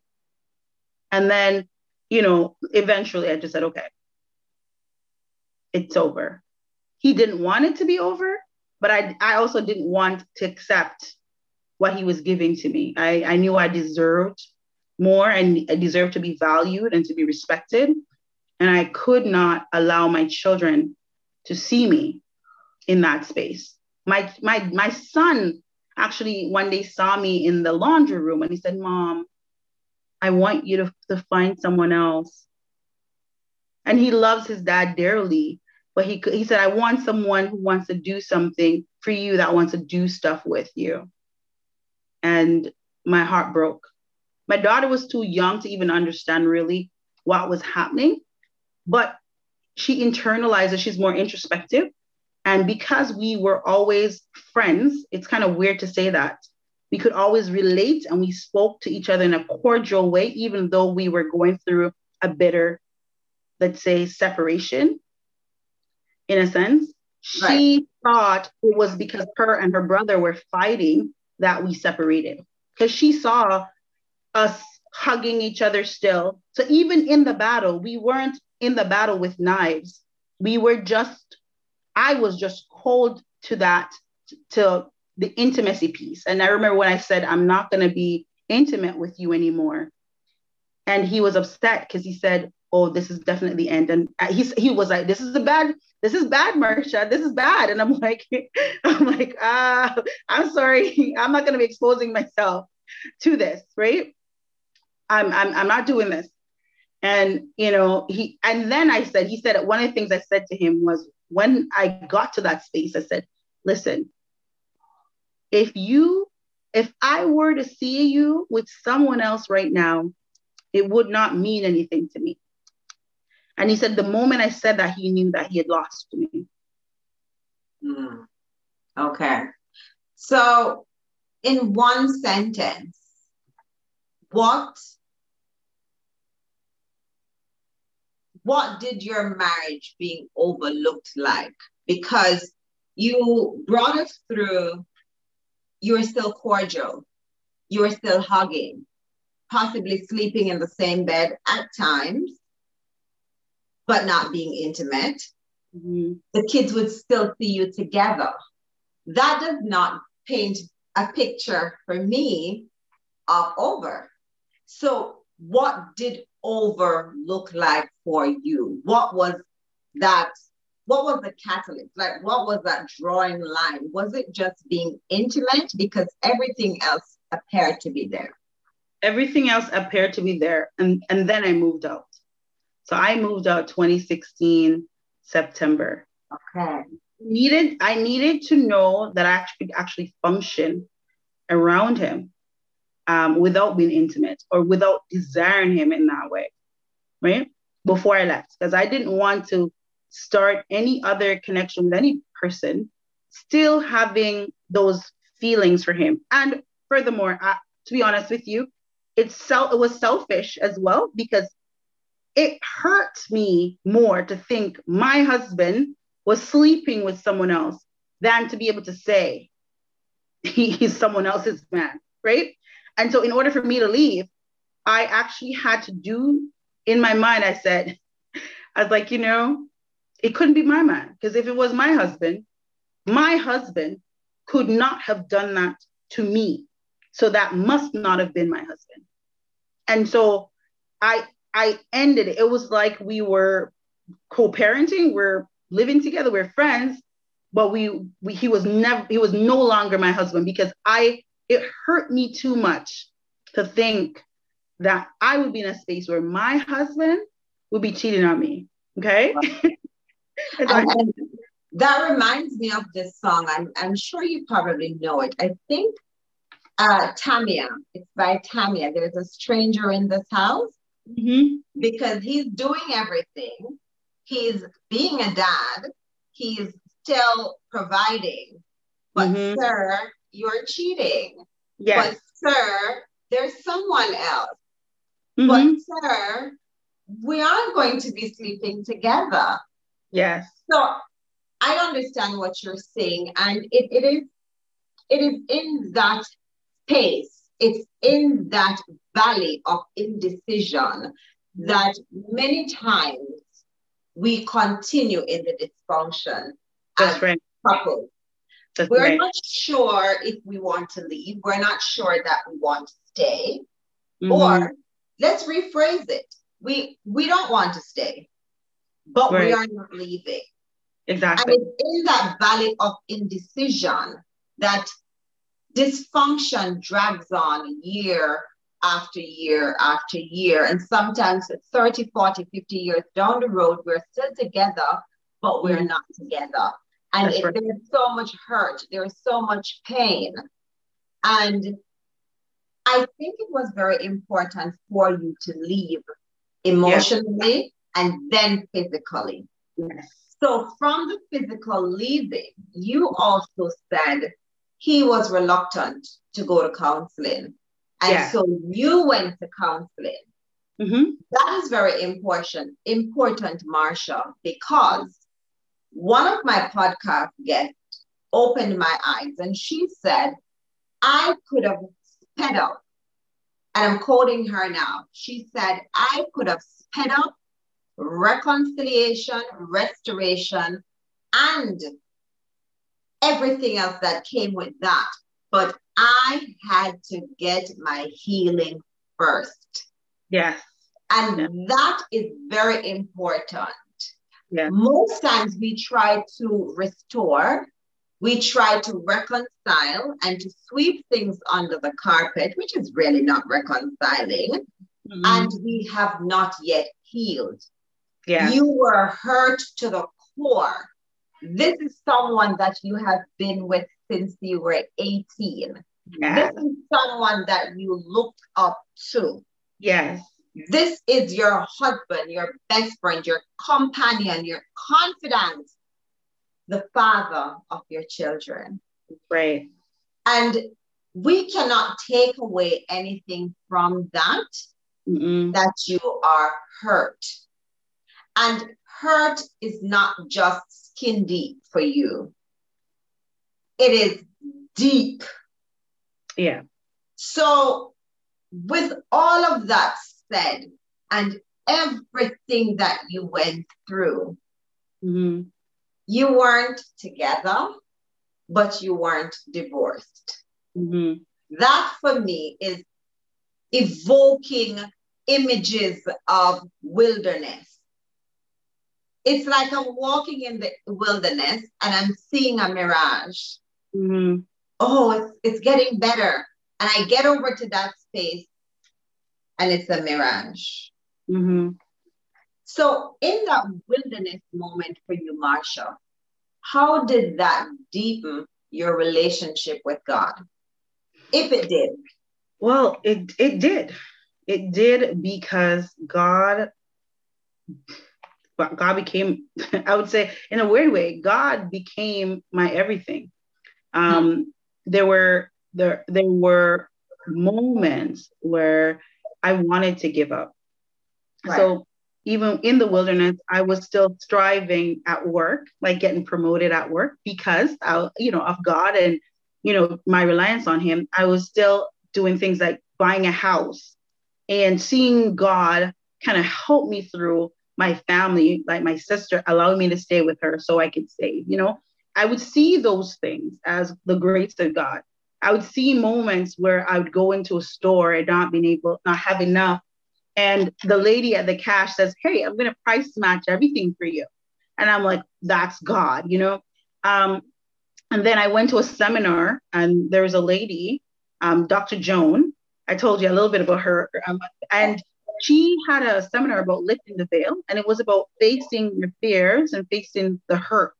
And then, you know, eventually I just said, okay, it's over. He didn't want it to be over, but I, I also didn't want to accept what he was giving to me. I, I knew I deserved more and I deserved to be valued and to be respected. And I could not allow my children to see me in that space. My my my son actually one day saw me in the laundry room and he said, Mom, I want you to, to find someone else. And he loves his dad dearly, but he he said, I want someone who wants to do something for you that wants to do stuff with you and my heart broke. My daughter was too young to even understand really what was happening, but she internalizes. She's more introspective. And because we were always friends, it's kind of weird to say that. We could always relate and we spoke to each other in a cordial way, even though we were going through a bitter, let's say, separation in a sense. Right. She thought it was because her and her brother were fighting that we separated because she saw us hugging each other still. So even in the battle, we weren't in the battle with knives. We were just, I was just cold to that, to the intimacy piece. And I remember when I said, I'm not going to be intimate with you anymore. And he was upset because he said, Oh, this is definitely the end. And he, he was like, This is a bad, this is bad, Marsha. This is bad. And I'm like, I'm like, ah, I'm sorry. I'm not going to be exposing myself to this, right? I'm, I'm, I'm not doing this. And, you know, he, and then I said, he said, one of the things I said to him was when I got to that space, I said, listen, if you, if I were to see you with someone else right now, it would not mean anything to me. And he said, the moment I said that, he knew that he had lost me. Mm. Okay. So, in one sentence, what what did your marriage being overlooked like? Because you brought us through, you were still cordial, You are still hugging, possibly sleeping in the same bed at times but not being intimate, mm-hmm. the kids would still see you together. That does not paint a picture for me of over. So, what did over look like for you? What was that? What was the catalyst? Like, what was that drawing line? Was it just being intimate? Because everything else appeared to be there. Everything else appeared to be there. And, and then I moved out. So I moved out 2016 September. Okay. Needed I needed to know that I actually actually function around him um, without being intimate or without desiring him in that way, right? Before I left, because I didn't want to start any other connection with any person, still having those feelings for him. And furthermore, I, to be honest with you, it's self it was selfish as well because it hurt me more to think my husband was sleeping with someone else than to be able to say he's someone else's man, right? And so, in order for me to leave, I actually had to do in my mind, I said, I was like, you know, it couldn't be my man because if it was my husband, my husband could not have done that to me. So that must not have been my husband. And so I I ended it. It was like we were co-parenting, we're living together, we're friends, but we, we he was never he was no longer my husband because I it hurt me too much to think that I would be in a space where my husband would be cheating on me. Okay. that reminds me of this song. I'm, I'm sure you probably know it. I think uh, Tamia, it's by Tamia. There's a stranger in this house mm-hmm. because he's doing everything. He's being a dad. He's still providing. But, mm-hmm. sir, you're cheating. Yes. But, sir, there's someone else. Mm-hmm. But, sir, we aren't going to be sleeping together. Yes. So I understand what you're saying. And it, it is it is in that space, it's in that valley of indecision that many times we continue in the dysfunction. That's right. Couples. That's We're right. not sure if we want to leave. We're not sure that we want to stay. Mm-hmm. Or let's rephrase it. We we don't want to stay, but right. we are not leaving. Exactly. And it's in that valley of indecision that dysfunction drags on year after year after year. And sometimes 30, 40, 50 years down the road, we're still together, but we're mm. not together. And it, right. there's so much hurt, there's so much pain. And I think it was very important for you to leave emotionally. And then physically. Yes. So, from the physical leaving, you also said he was reluctant to go to counseling. And yeah. so you went to counseling. Mm-hmm. That is very important, important, Marsha, because one of my podcast guests opened my eyes and she said, I could have sped up, and I'm quoting her now. She said, I could have sped up reconciliation, restoration, and everything else that came with that. But I had to get my healing first. Yes. And yeah. that is very important. Yeah. Most times we try to restore, we try to reconcile and to sweep things under the carpet, which is really not reconciling. Mm-hmm. And we have not yet healed. Yeah. You were hurt to the core this is someone that you have been with since you were 18. This is someone that you looked up to. Yes. This is your husband, your best friend, your companion, your confidant, the father of your children. Right. And we cannot take away anything from that, Mm-mm. that you are hurt. And hurt is not just skin deep for you. It is deep. Yeah. So, with all of that said, and everything that you went through, mm-hmm. you weren't together, but you weren't divorced. Mm-hmm. That for me is evoking images of wilderness it's like I'm walking in the wilderness and I'm seeing a mirage. Mm-hmm. Oh, it's, it's getting better. And I get over to that space and it's a mirage. Mm-hmm. So, in that wilderness moment for you, Marsha, how did that deepen your relationship with God? If it did. Well, it, it did. It did because God God became, I would say, in a weird way, God became my everything. Um, mm-hmm. There were there there were moments where I wanted to give up. Right. So even in the wilderness, I was still striving at work, like getting promoted at work because I, you know, of God and you know my reliance on Him. I was still doing things like buying a house and seeing God kind of help me through my family, like my sister, allowing me to stay with her so I could save. You know, I would see those things as the grace of God. I would see moments where I would go into a store and not being able, not have enough. And the lady at the cash says, Hey, I'm going to price match everything for you. And I'm like, That's God, you know? Um, and then I went to a seminar, and there was a lady, um, Dr. Joan. I told you a little bit about her. Um, and she had a seminar about lifting the veil, and it was about facing your fears and facing the hurt.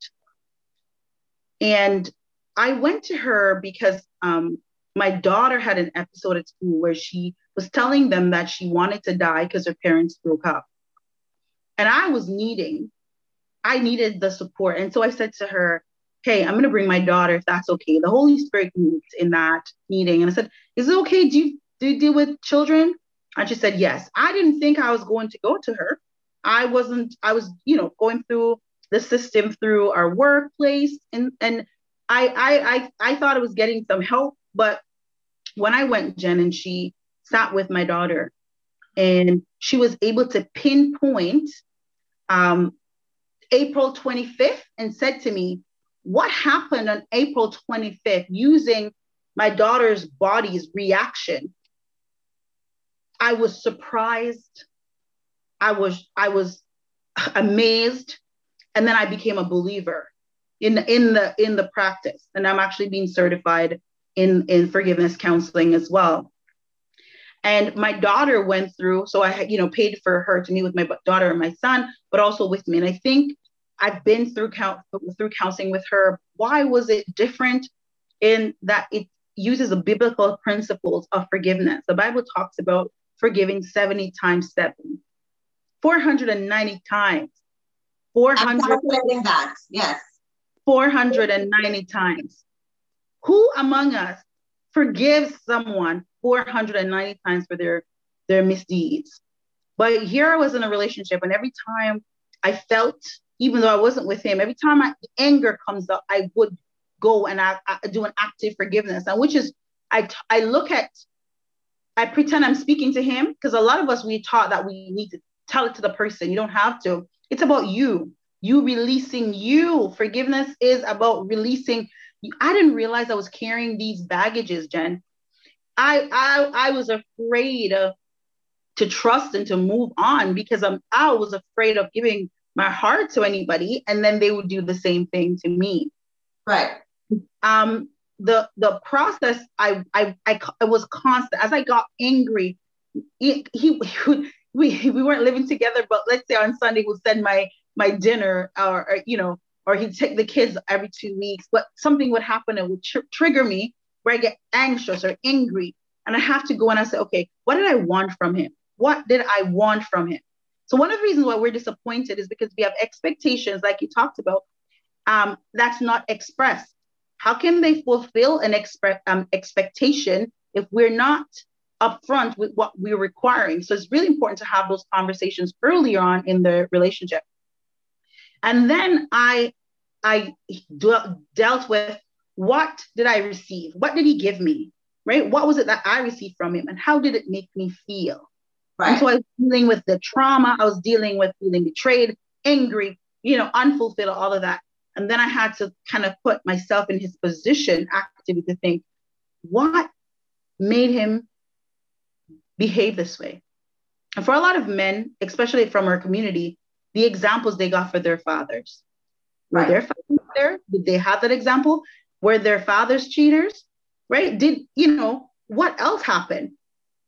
And I went to her because um, my daughter had an episode at school where she was telling them that she wanted to die because her parents broke up. And I was needing, I needed the support. And so I said to her, Hey, I'm going to bring my daughter if that's okay. The Holy Spirit moved in that meeting. And I said, Is it okay? Do you, do you deal with children? And she said, Yes. I didn't think I was going to go to her. I wasn't, I was, you know, going through the system through our workplace. And, and I, I, I, I thought I was getting some help. But when I went, Jen, and she sat with my daughter and she was able to pinpoint um, April 25th and said to me, What happened on April 25th using my daughter's body's reaction? I was surprised. I was I was amazed and then I became a believer in in the in the practice and I'm actually being certified in in forgiveness counseling as well. And my daughter went through, so I you know, paid for her to meet with my daughter and my son, but also with me. And I think I've been through count through counseling with her. Why was it different? In that it uses the biblical principles of forgiveness. The Bible talks about forgiving 70 times seven, 490 times. 400 that. Yes. 490 times. Who among us forgives someone 490 times for their their misdeeds? But here I was in a relationship, and every time I felt, even though I wasn't with him, every time my anger comes up, I would go and I, I do an active forgiveness, and which is I I look at I pretend I'm speaking to him because a lot of us we taught that we need to tell it to the person. You don't have to. It's about you. You releasing you. Forgiveness is about releasing. I didn't realize I was carrying these baggages, Jen. I I I was afraid of, to trust and to move on because I'm I was afraid of giving my heart to anybody and then they would do the same thing to me. Right. Um the the process I I I, I was constant as I got angry. He, he, we we weren't living together, but let's say on Sunday we'll send my my dinner or, or you know or he'd take the kids every two weeks. But something would happen and would tr- trigger me where I get anxious or angry, and I have to go and I say, okay, what did I want from him? What did I want from him? So one of the reasons why we're disappointed is because we have expectations, like you talked about, um, that's not expressed. How can they fulfill an expect, um, expectation if we're not upfront with what we're requiring? So it's really important to have those conversations earlier on in the relationship. And then I, I de- dealt with what did I receive? What did he give me? Right? What was it that I received from him? And how did it make me feel? Right. And so I was dealing with the trauma. I was dealing with feeling betrayed, angry, you know, unfulfilled, all of that. And then I had to kind of put myself in his position actively to think, what made him behave this way? And for a lot of men, especially from our community, the examples they got for their fathers. Were their fathers there? Did they have that example? Were their fathers cheaters? Right? Did, you know, what else happened?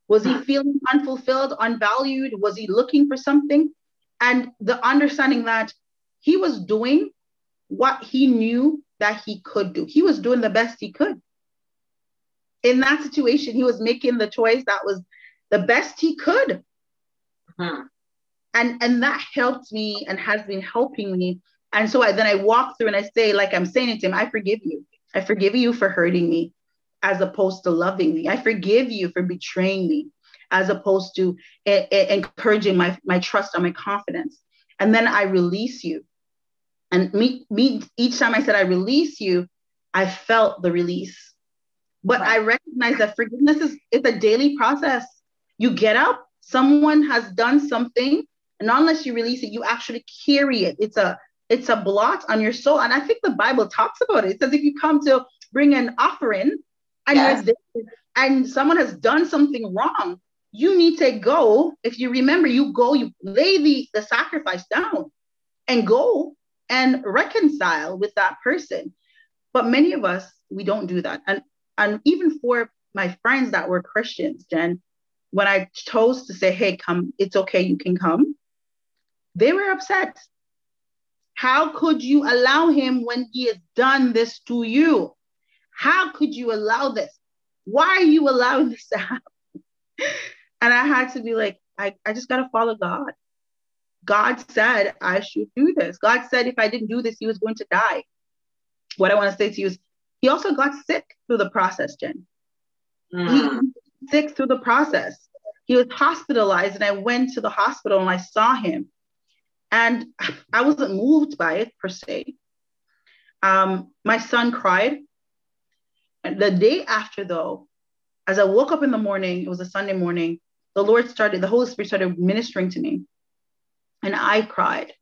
Was he feeling unfulfilled, unvalued? Was he looking for something? And the understanding that he was doing what he knew that he could do. He was doing the best he could. In that situation, he was making the choice that was the best he could. Uh-huh. And, and that helped me and has been helping me. And so I, then I walk through and I say, like I'm saying it to him, I forgive you. I forgive you for hurting me as opposed to loving me. I forgive you for betraying me as opposed to encouraging my, my trust and my confidence. And then I release you and me, me, each time I said I release you, I felt the release. But. I recognize that forgiveness is it's a daily process. You get up, someone has done something And unless you release it, you actually carry it. It's a it's a blot on your soul. And I think the Bible talks about it. It says if you come to bring an offering and yes. and someone has done something wrong, you need to go. If you remember, you go, you lay the, the sacrifice down and go and reconcile with that person. But many of us, we don't do that. And and even for my friends that were Christians, Jen, when I chose to say, hey, come, it's okay, you can come, they were upset. How could you allow him when he has done this to you? How could you allow this? Why are you allowing this to happen? and I had to be like, I, I just got to follow God. God said I should do this. God said if I didn't do this, he was going to die. What I want to say to you is, he also got sick through the process, Jen. Mm. He sick through the process. He was hospitalized, and I went to the hospital and I saw him. And I wasn't moved by it per se. Um, my son cried. And the day after, though, as I woke up in the morning, it was a Sunday morning, the Lord started, the Holy Spirit started ministering to me. And I cried.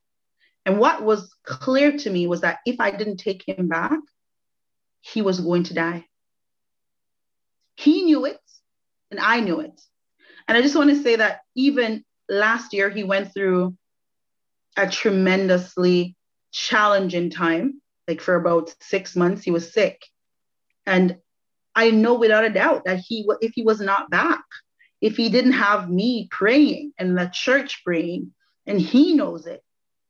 And what was clear to me was that if I didn't take him back, he was going to die. He knew it, and I knew it. And I just want to say that even last year, he went through a tremendously challenging time. Like for about six months, he was sick. And I know without a doubt that he, if he was not back, if he didn't have me praying and the church praying, and he knows it,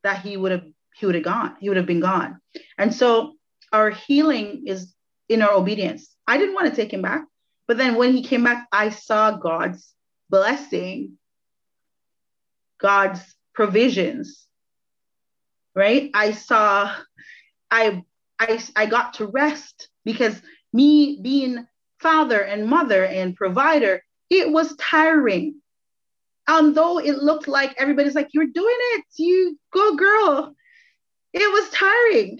that he would have he would have gone. He would have been gone. And so our healing is in our obedience. I didn't want to take him back, but then when he came back, I saw God's blessing, God's provisions. Right? I saw I I I got to rest because me being father and mother and provider, it was tiring. And though it looked like everybody's like, You're doing it, you go, girl. It was tiring.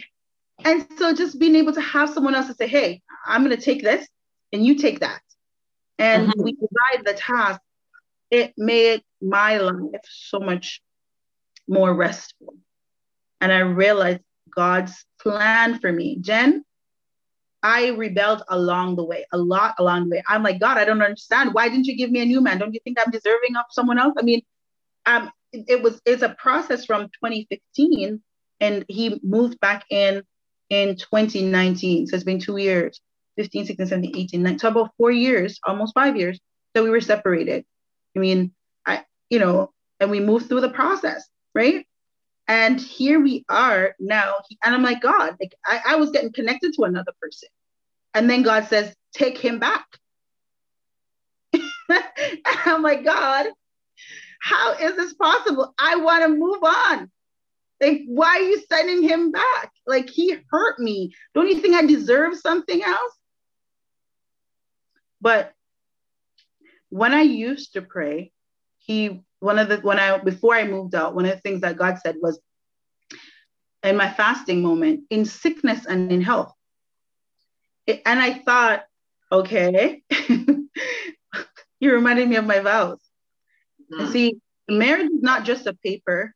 And so just being able to have someone else to say, Hey, I'm going to take this and you take that. And mm-hmm. we divide the task. It made my life so much more restful. And I realized God's plan for me. Jen, I rebelled along the way, a lot along the way. I'm like, God, I don't understand. Why didn't you give me a new man? Don't you think I'm deserving of someone else? I mean, um, it, it was it's a process from 2015, and he moved back in in 2019. So it's been two years, 15, 16, 17, 18, 19. So about four years, almost five years that we were separated. I mean, I, you know, and we moved through the process, right? And here we are now. And I'm like, God, like I, I was getting connected to another person. And then God says, take him back. I'm like, God, how is this possible? I want to move on. Like, why are you sending him back? Like, he hurt me. Don't you think I deserve something else? But when I used to pray, he one of the when I before I moved out, one of the things that God said was in my fasting moment, in sickness and in health. It, and I thought, okay, you reminded me of my vows. Mm-hmm. See, marriage is not just a paper,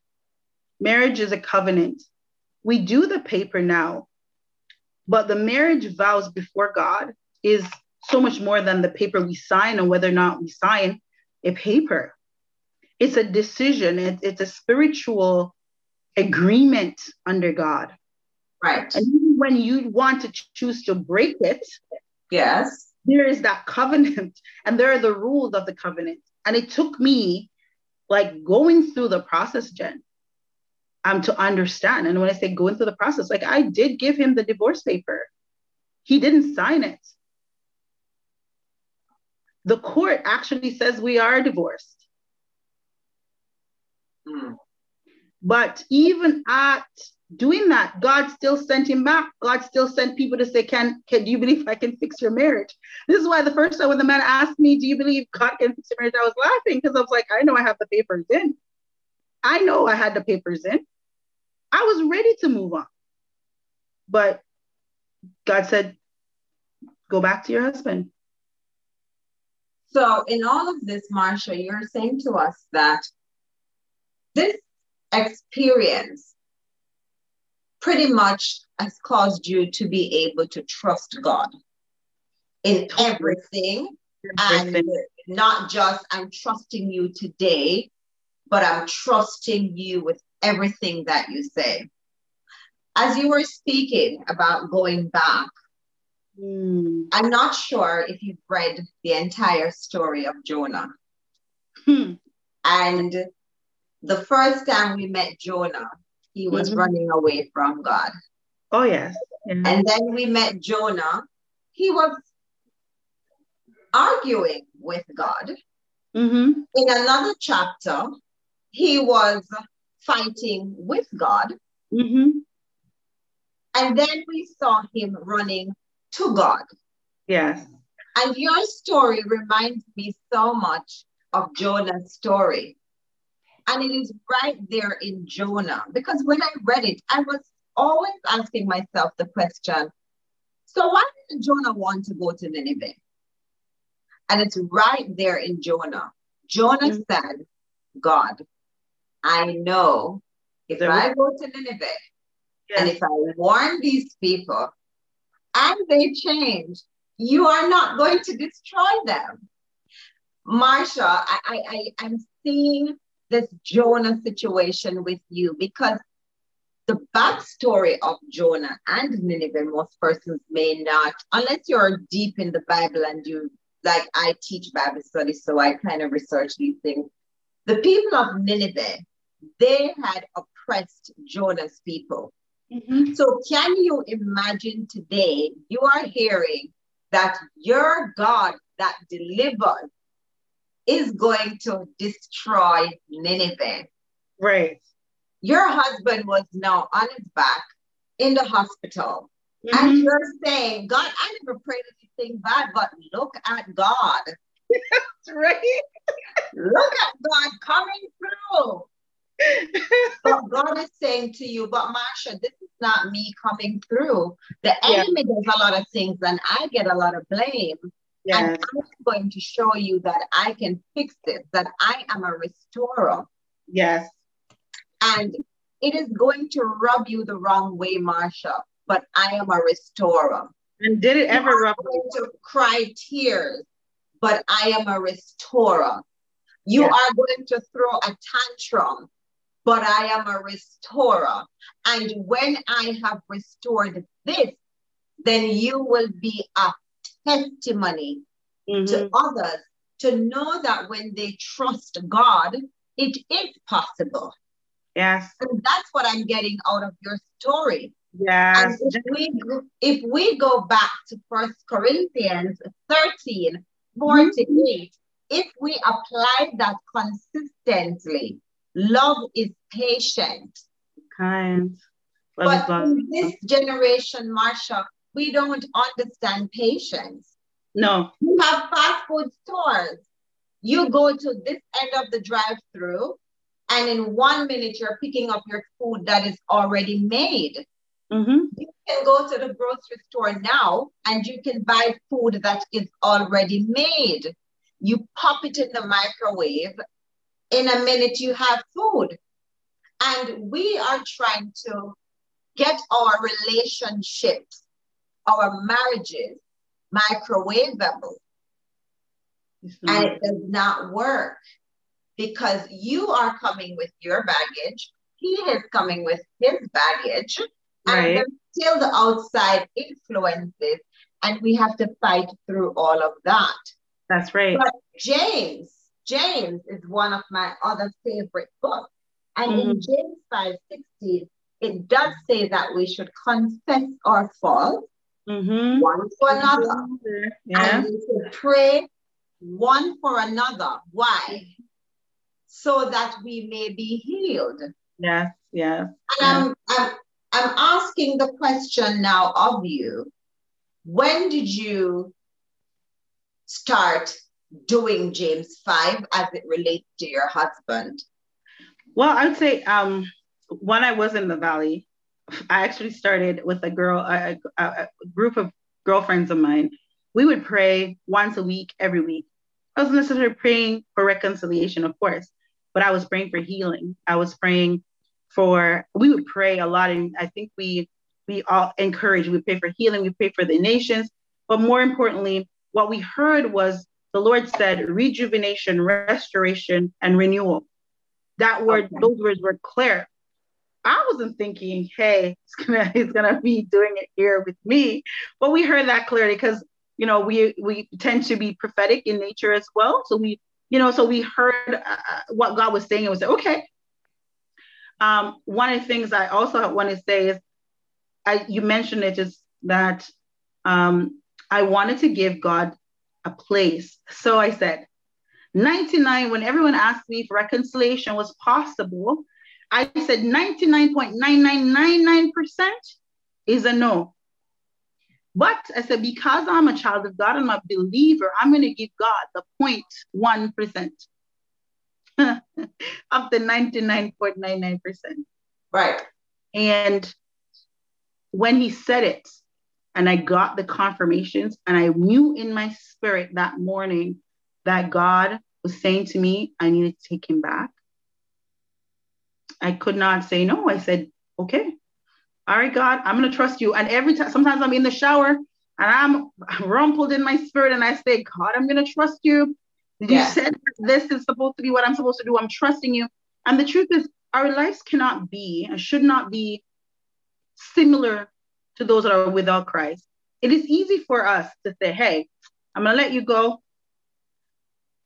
marriage is a covenant. We do the paper now, but the marriage vows before God is so much more than the paper we sign and whether or not we sign a paper it's a decision it, it's a spiritual agreement under god right and when you want to choose to break it yes. there is that covenant and there are the rules of the covenant. And it took me like going through the process jen um to understand. And when i say going through the process like i did give him the divorce paper. He didn't sign it. The court actually says we are divorced. Mm. But even at doing that, God still sent him back. God still sent people to say, Can, can do you believe I can fix your marriage? This is why the first time when the man asked me, Do you believe God can fix your marriage? I was laughing because I was like, I know I have the papers in. I know I had the papers in. I was ready to move on. But God said, Go back to your husband. So, in all of this, Marsha, you're saying to us that this experience pretty much has caused you to be able to trust God in everything, everything. and not just I'm trusting you today, but I'm trusting you with everything that you say. As you were speaking about going back, mm. I'm not sure if you've read the entire story of Jonah. Hmm. And the first time we met Jonah, he was mm-hmm. running away from God. Oh, yes. And then we met Jonah. He was arguing with God. Mm-hmm. In another chapter, he was fighting with God. Mm-hmm. And then we saw him running to God. Yes. And your story reminds me so much of Jonah's story. And it is right there in Jonah. Because when I read it, I was always asking myself the question so why did Jonah want to go to Nineveh? And it's right there in Jonah. Jonah mm-hmm. said, God, I know if I go to Nineveh yes. and if I warn these people and they change, you are not going to destroy them. Marsha, I, I, I, I'm seeing this Jonah situation with you because the backstory of Jonah and Nineveh, most persons may not, unless you're deep in the Bible and you, like I teach Bible studies, so I kind of research these things. The people of Nineveh, they had oppressed Jonah's people. Mm-hmm. So, can you imagine today you are hearing that your God that delivers is going to destroy Nineveh. Right. Your husband was now on his back in the hospital. Mm-hmm. And you're saying, God, I never prayed anything bad, but look at God. That's right. look at God coming through. but God is saying to you, but Marsha, this is not me coming through. The enemy yeah. does a lot of things and I get a lot of blame. Yes. And I'm going to show you that I can fix this, that I am a restorer. Yes. And it is going to rub you the wrong way, Marsha, but I am a restorer. And did it ever rub you? To cry tears, but I am a restorer. You yes. are going to throw a tantrum, but I am a restorer. And when I have restored this, then you will be a testimony mm-hmm. to others to know that when they trust God, it is possible. Yes. And that's what I'm getting out of your story. Yes. if we, if we go back to First Corinthians 13, 48, mm-hmm. if we apply that consistently, love is patient. Kind. Love but in this generation, Marsha, we don't understand patience. No. You have fast food stores. You go to this end of the drive through, and in one minute, you're picking up your food that is already made. Mm-hmm. You can go to the grocery store now and you can buy food that is already made. You pop it in the microwave. In a minute, you have food. And we are trying to get our relationships our marriages microwavable. Mm-hmm. And it does not work because you are coming with your baggage, he is coming with his baggage, right. and there's still the outside influences, and we have to fight through all of that. That's right. But James, James is one of my other favorite books. And mm-hmm. in James 5 16, it does say that we should confess our faults mm-hmm. one for another. Yeah. And we should pray one for another. Why? So that we may be healed. Yes, yes. And I'm, I'm, I'm asking the question now of you. When did you start doing James 5 as it relates to your husband? Well, I'd say um, when I was in the valley, I actually started with a girl, a, a, group of girlfriends of mine. We would pray once a week, every week. I wasn't necessarily praying for reconciliation, of course, but I was praying for healing. I was praying for we would pray a lot and I think we we all encourage, we pray for healing, we pray for the nations, but more importantly, what we heard was the Lord said rejuvenation, restoration, and renewal. That word, okay. those words were clear. I wasn't thinking, hey, he's gonna gonna be doing it here with me. But we heard that clearly because you know we we tend to be prophetic in nature as well. So we you know so we heard uh, what God was saying and we said, okay. Um, one of the things I also want to say is, I you mentioned it is that um, I wanted to give God a place. So I said, 99 when everyone asked me if reconciliation was possible I said 99.9999% is a no. But I said, because I'm a child of God and I'm a believer, I'm going to give God the 0.1% of the 99.99%. Right. And when he said it, and I got the confirmations, and I knew in my spirit that morning that God was saying to me, I needed to take him back. I could not say no. I said, okay, all right, God, I'm going to trust you. And every time, sometimes I'm in the shower and I'm rumpled in my spirit and I say, God, I'm going to trust you. You said this is supposed to be what I'm supposed to do. I'm trusting you. And the truth is, our lives cannot be and should not be similar to those that are without Christ. It is easy for us to say, hey, I'm going to let you go.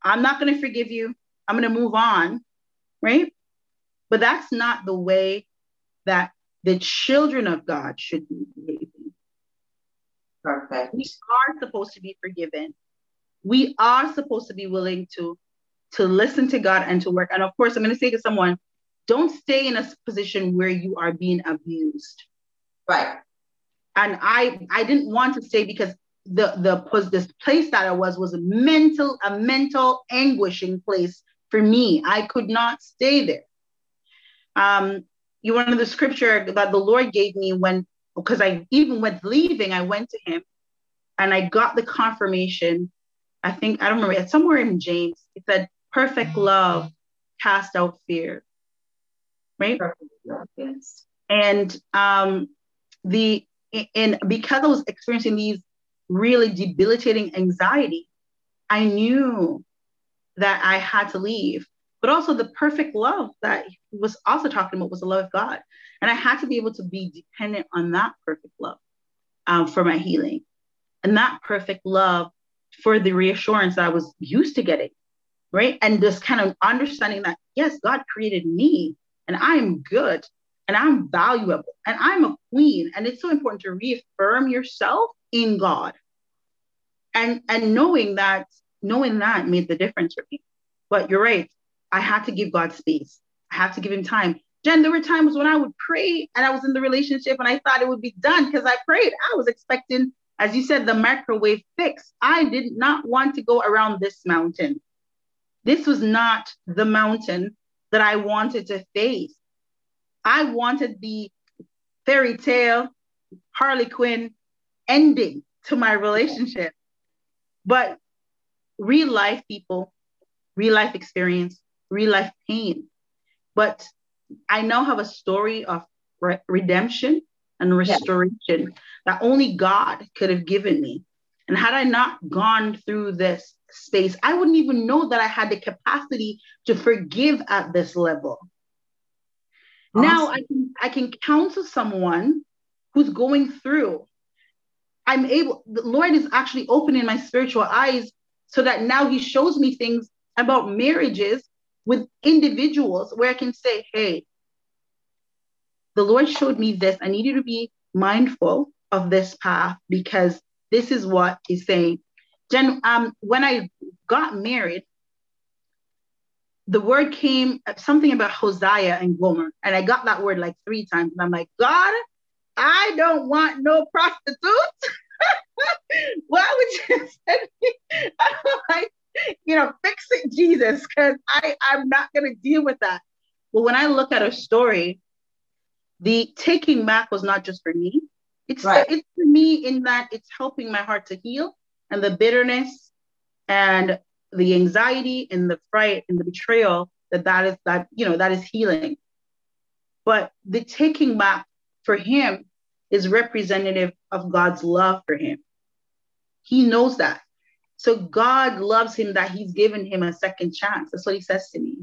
I'm not going to forgive you. I'm going to move on, right? But that's not the way that the children of God should be behaving. Perfect. We are supposed to be forgiven. We are supposed to be willing to to listen to God and to work. And of course, I'm going to say to someone, don't stay in a position where you are being abused. Right. And I I didn't want to stay because the the was this place that I was was a mental a mental anguishing place for me. I could not stay there um, you one of the scripture that the Lord gave me when, because I even with leaving, I went to him and I got the confirmation. I think, I don't remember, it's somewhere in James. It said, perfect love cast out fear. Right? Love, yes. And um, the, and because I was experiencing these really debilitating anxiety, I knew that I had to leave but also the perfect love that was also talking about was the love of God. And I had to be able to be dependent on that perfect love um, for my healing and that perfect love for the reassurance that I was used to getting, right? And just kind of understanding that, yes, God created me and I am good and I'm valuable and I'm a queen. And it's so important to reaffirm yourself in God. And, and knowing that, knowing that made the difference for me. But you're right. I had to give God space. I had to give him time. Jen, there were times when I would pray and I was in the relationship and I thought it would be done because I prayed. I was expecting, as you said, the microwave fix. I did not want to go around this mountain. This was not the mountain that I wanted to face. I wanted the fairy tale Harley Quinn ending to my relationship. But real life people, real life experience, real life pain. But I now have a story of re- redemption and restoration yeah. that only God could have given me. And had I not gone through this space, I wouldn't even know that I had the capacity to forgive at this level. Awesome. Now I can I can counsel someone who's going through. I'm able, the Lord is actually opening my spiritual eyes so that now He shows me things about marriages with individuals where I can say, hey, the Lord showed me this. I need you to be mindful of this path because this is what he's saying. Jen, um, when I got married, the word came something about Hosea and Gomer, and I got that word like three times. And I'm like, God, I don't want no prostitutes. Why would you send me? I'm like, you know, fix it, Jesus, because I I'm not gonna deal with that. Well, when I look at a story, the taking back was not just for me. It's right. it's for me in that it's helping my heart to heal and the bitterness and the anxiety and the fright and the betrayal that that is that you know that is healing but the taking back for him is representative of god's love for him he knows that so god loves him that he's given him a second chance that's what he says to me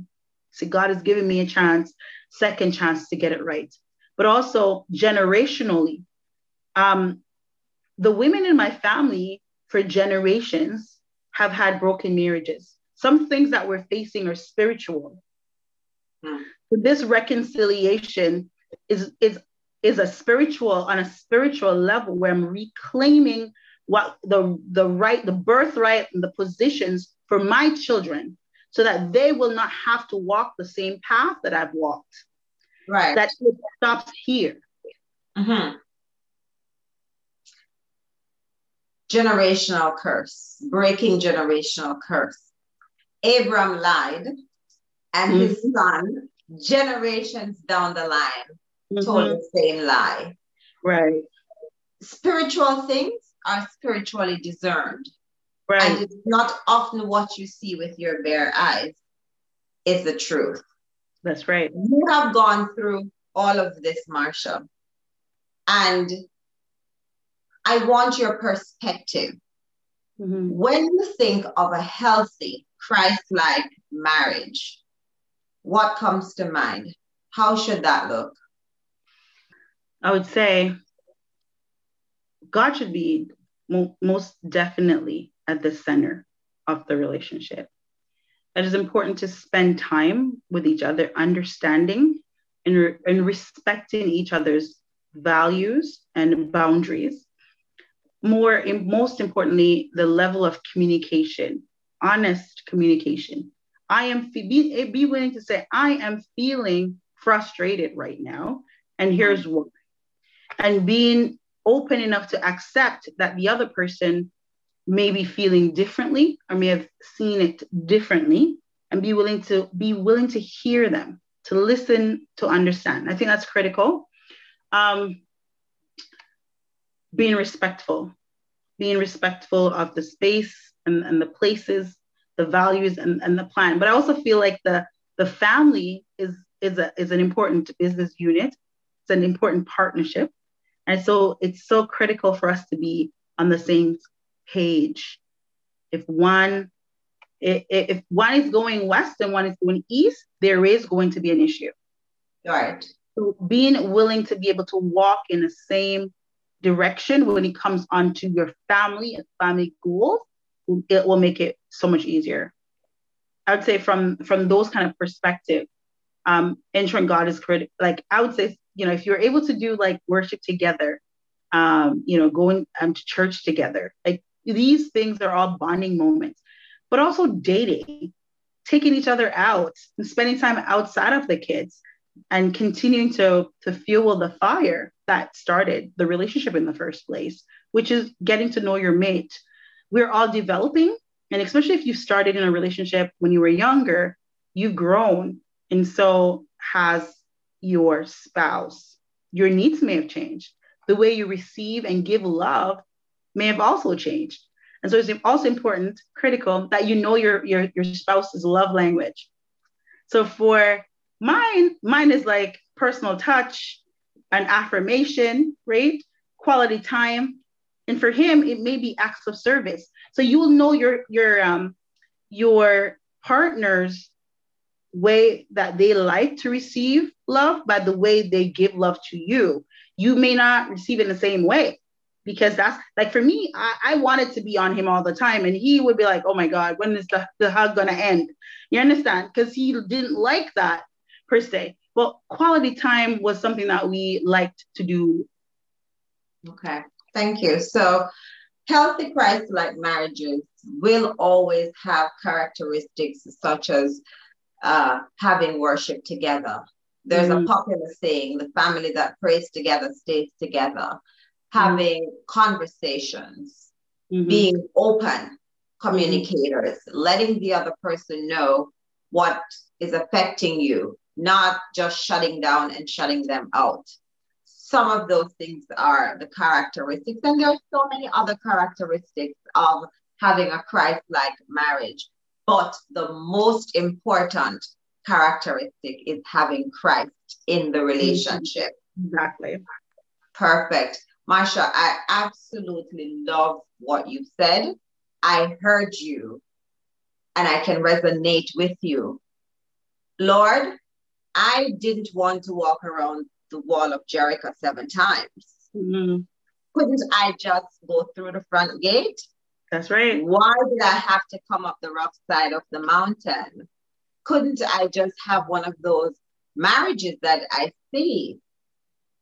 see god has given me a chance second chance to get it right but also generationally um, the women in my family for generations have had broken marriages. Some things that we're facing are spiritual. Mm. So this reconciliation is, is, is a spiritual, on a spiritual level where I'm reclaiming what the, the right, the birthright and the positions for my children so that they will not have to walk the same path that I've walked. Right. That it stops here. Mm-hmm. generational curse, breaking generational curse. Abram lied, and mm-hmm. his son, generations down the line, mm-hmm. told the same lie. Right. Spiritual things are spiritually discerned. Right. And it's not often what you see with your bare eyes is the truth. That's right. You have gone through all of this, Marsha. And I want your perspective. Mm-hmm. When you think of a healthy, Christ like marriage, what comes to mind? How should that look? I would say God should be mo- most definitely at the center of the relationship. It is important to spend time with each other, understanding and, re- and respecting each other's values and boundaries. More most importantly the level of communication honest communication. I am be, eh, be willing to say i am feeling frustrated right now and here's why. And being open enough to accept that the other person may be feeling differently or may have seen it differently and be willing to be willing to hear them to listen to understand i think that's critical um, being respectful, being respectful of the space and, and the places, the values and, and the plan. But I also feel like the the family is is a is an important business unit. It's an important partnership. And so it's so critical for us to be on the same page. If one if, one is going west and one is going east, there is going to be an issue. Right. So being willing to be able to walk in the same direction when it comes onto your family and family goals, it will make it so much easier. I would say from from those kind of perspective, um, entering God is critical. Like I would say, you know, if you're able to do like worship together, um, you know, going um, to church together, like these things are all bonding moments. But also dating, taking each other out and spending time outside of the kids and continuing to to fuel the fire that started the relationship in the first place which is getting to know your mate we're all developing and especially if you started in a relationship when you were younger you've grown and so has your spouse your needs may have changed the way you receive and give love may have also changed and so it's also important critical that you know your your, your spouse's love language so for Mine, mine is like personal touch, an affirmation, right? Quality time. And for him, it may be acts of service. So you will know your your um your partner's way that they like to receive love by the way they give love to you. You may not receive in the same way because that's like for me, I, I wanted to be on him all the time. And he would be like, oh my God, when is the, the hug gonna end? You understand? Because he didn't like that per se. But quality time was something that we liked to do. Okay, thank you. So, healthy Christ like marriages will always have characteristics such as uh, having worship together. There's mm-hmm. a popular saying the family that prays together stays together. Having mm-hmm. conversations, mm-hmm. being open communicators, letting the other person know what is affecting you, not just shutting down and shutting them out. Some of those things are the characteristics, and there are so many other characteristics of having a Christ like marriage. But the most important characteristic is having Christ in the relationship. Exactly. Perfect. Marsha, I absolutely love what you said. I heard you and I can resonate with you. Lord, I didn't want to walk around the wall of Jericho seven times. Mm-hmm. Couldn't I just go through the front gate? That's right. Why did I have to come up the rough side of the mountain? Couldn't I just have one of those marriages that I see?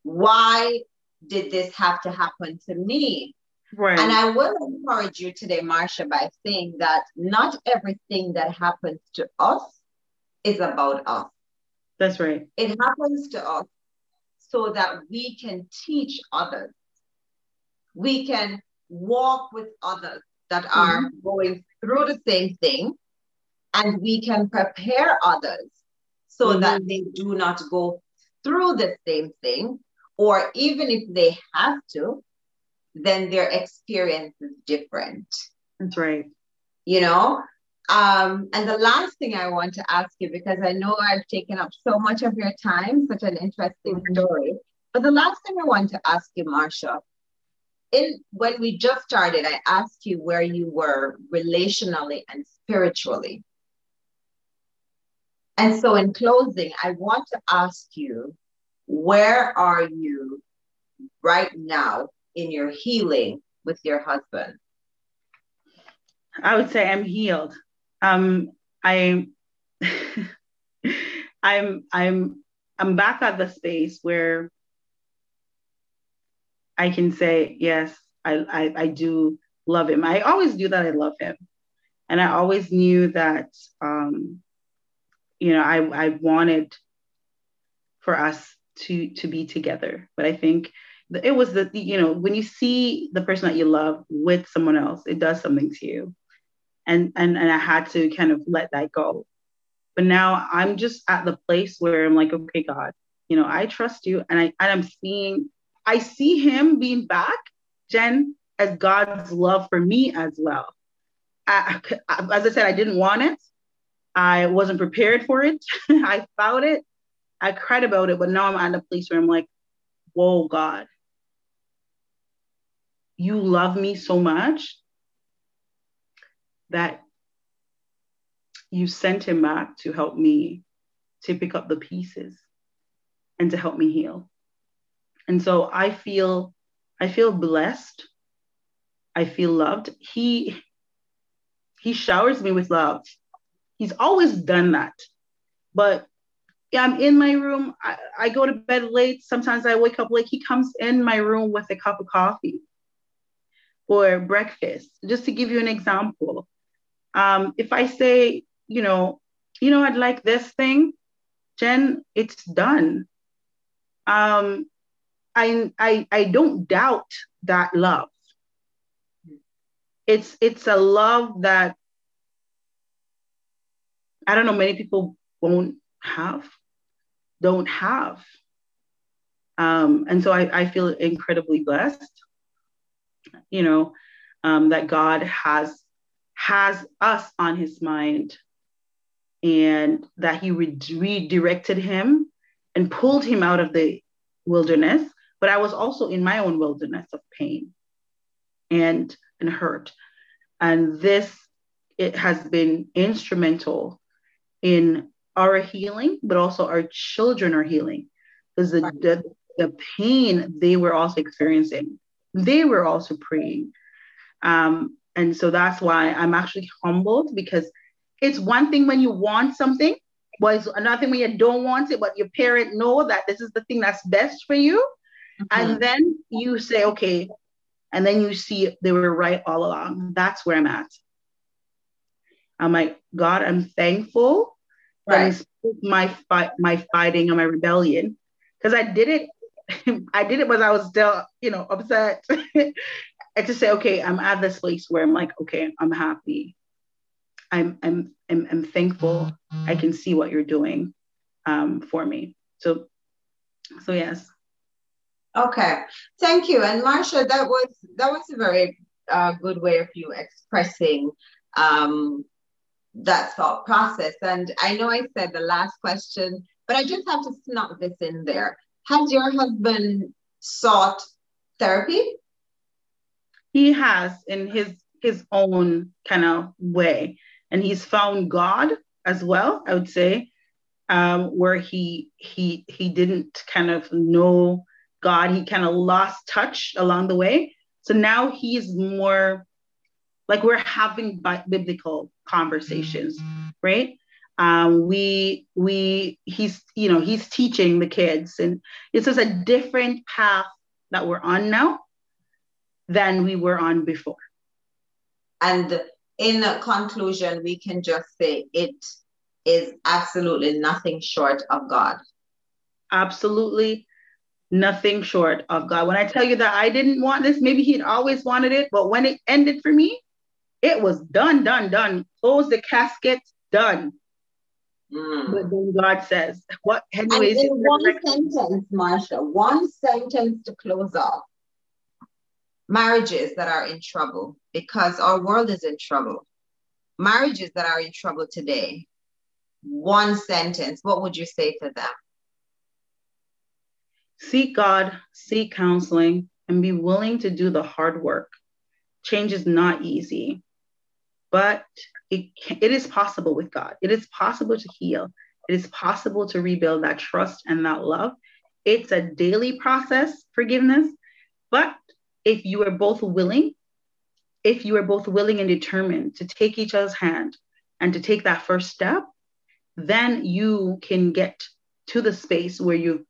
Why did this have to happen to me? Right. And I will encourage you today, Marsha, by saying that not everything that happens to us is about us. That's right. It happens to us so that we can teach others. We can walk with others that are mm-hmm. going through the same thing, and we can prepare others so mm-hmm. that they do not go through the same thing, or even if they have to, then their experience is different. That's right. You know, um, and the last thing I want to ask you, because I know I've taken up so much of your time, such an interesting mm-hmm. story. But the last thing I want to ask you, Marsha, in when we just started, I asked you where you were relationally and spiritually. And so in closing, I want to ask you, where are you right now in your healing with your husband? I would say I'm healed. Um, I, I'm, I'm, I'm back at the space where I can say, yes, I, I, I do love him. I always knew that I love him. And I always knew that, um, you know, I, I wanted for us to, to be together. But I think it was the, you know, when you see the person that you love with someone else, it does something to you and and and I had to kind of let that go. But now I'm just at the place where I'm like, okay, God, you know, I trust you, and I and I'm seeing, I see Him being back, Jen, as God's love for me as well. I, as I said, I didn't want it. I wasn't prepared for it. I felt it. I cried about it, but now I'm at a place where I'm like, whoa, God, you love me so much that you sent him back to help me to pick up the pieces and to help me heal. And so I feel I feel blessed. I feel loved. He he showers me with love. He's always done that. But yeah, I'm in my room. I, I go to bed late. Sometimes I wake up late. He comes in my room with a cup of coffee or breakfast, just to give you an example. Um, if I say, you know, you know, I'd like this thing, Jen, it's done. Um, I, I, I don't doubt that love. It's, it's a love that I don't know, many people won't have, don't have. Um, and so I, I feel incredibly blessed, you know, um, that God has has us on his mind and that he re- redirected him and pulled him out of the wilderness but i was also in my own wilderness of pain and and hurt. And this it has been instrumental in our healing but also our children are healing. Because the, the the pain they were also experiencing they were also praying. Um, and so that's why I'm actually humbled because it's one thing when you want something, but it's another thing when you don't want it, but your parent know that this is the thing that's best for you. Mm-hmm. And then you say, okay, and then you see they were right all along. That's where I'm at. I'm like, God, I'm thankful right. my fight, my fighting and my rebellion, because I did it. I did it, but I was still, you know, upset. and to say, okay, I'm at this place where I'm like, okay, I'm happy. I'm I'm I'm, I'm thankful. I can see what you're doing um, for me. So so yes. Okay, thank you. And Marsha, that was that was a very uh, good way of you expressing um, that thought process. And I know I said the last question, but I just have to snap this in there. Has your husband sought therapy? He has in his his own kind of way. And he's found God as well, I would say, um, where he he he didn't kind of know God. He kind of lost touch along the way. So now he's more like we're having biblical conversations, right? Um, we we he's you know he's teaching the kids, and it's just a different path that we're on now than we were on before. And in conclusion, we can just say it is absolutely nothing short of God. Absolutely nothing short of God. When I tell you that I didn't want this, maybe he'd always wanted it, but when it ended for me, it was done, done, done. Close the casket, done. Mm. But then God says, what anyways? And in one sentence, Marsha, one sentence to close off. Marriages that are in trouble because our world is in trouble. Marriages that are in trouble today. One sentence, what would you say to them? Seek God, seek counseling, and be willing to do the hard work. Change is not easy but it, it is possible with God. It is possible to heal. It is possible to rebuild that trust and that love. It's a daily process, forgiveness. But if you are both willing, if you are both willing and determined to take each other's hand and to take that first step, then you can get to the space where you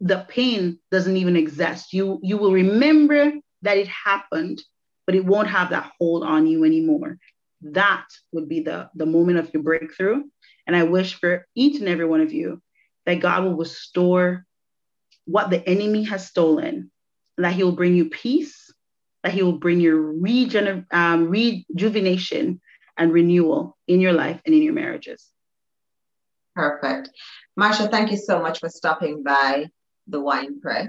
the pain doesn't even exist. You you will remember that it happened, but it won't have that hold on you anymore that would be the, the moment of your breakthrough. And I wish for each and every one of you that God will restore what the enemy has stolen, that he will bring you peace, that he will bring you regener- um, rejuvenation and renewal in your life and in your marriages. Perfect. Marsha, thank you so much for stopping by the Wine Press.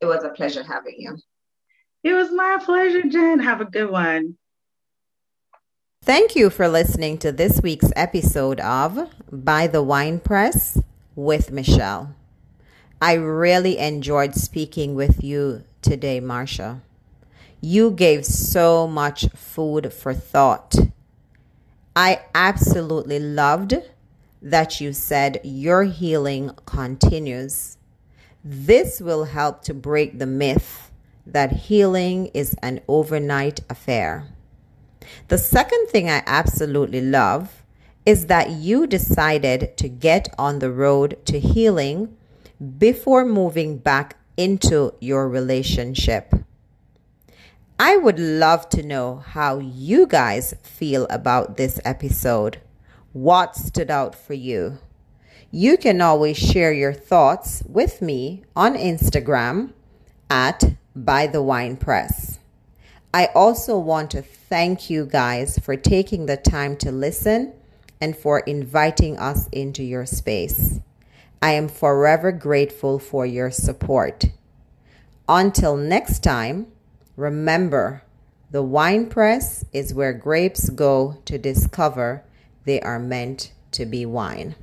It was a pleasure having you. It was my pleasure, Jen. Have a good one. Thank you for listening to this week's episode of By the Wine Press with Michelle. I really enjoyed speaking with you today, Marsha. You gave so much food for thought. I absolutely loved that you said your healing continues. This will help to break the myth that healing is an overnight affair. The second thing I absolutely love is that you decided to get on the road to healing before moving back into your relationship. I would love to know how you guys feel about this episode. What stood out for you? You can always share your thoughts with me on Instagram at By the Wine Press. I also want to thank you guys for taking the time to listen and for inviting us into your space. I am forever grateful for your support. Until next time, remember the wine press is where grapes go to discover they are meant to be wine.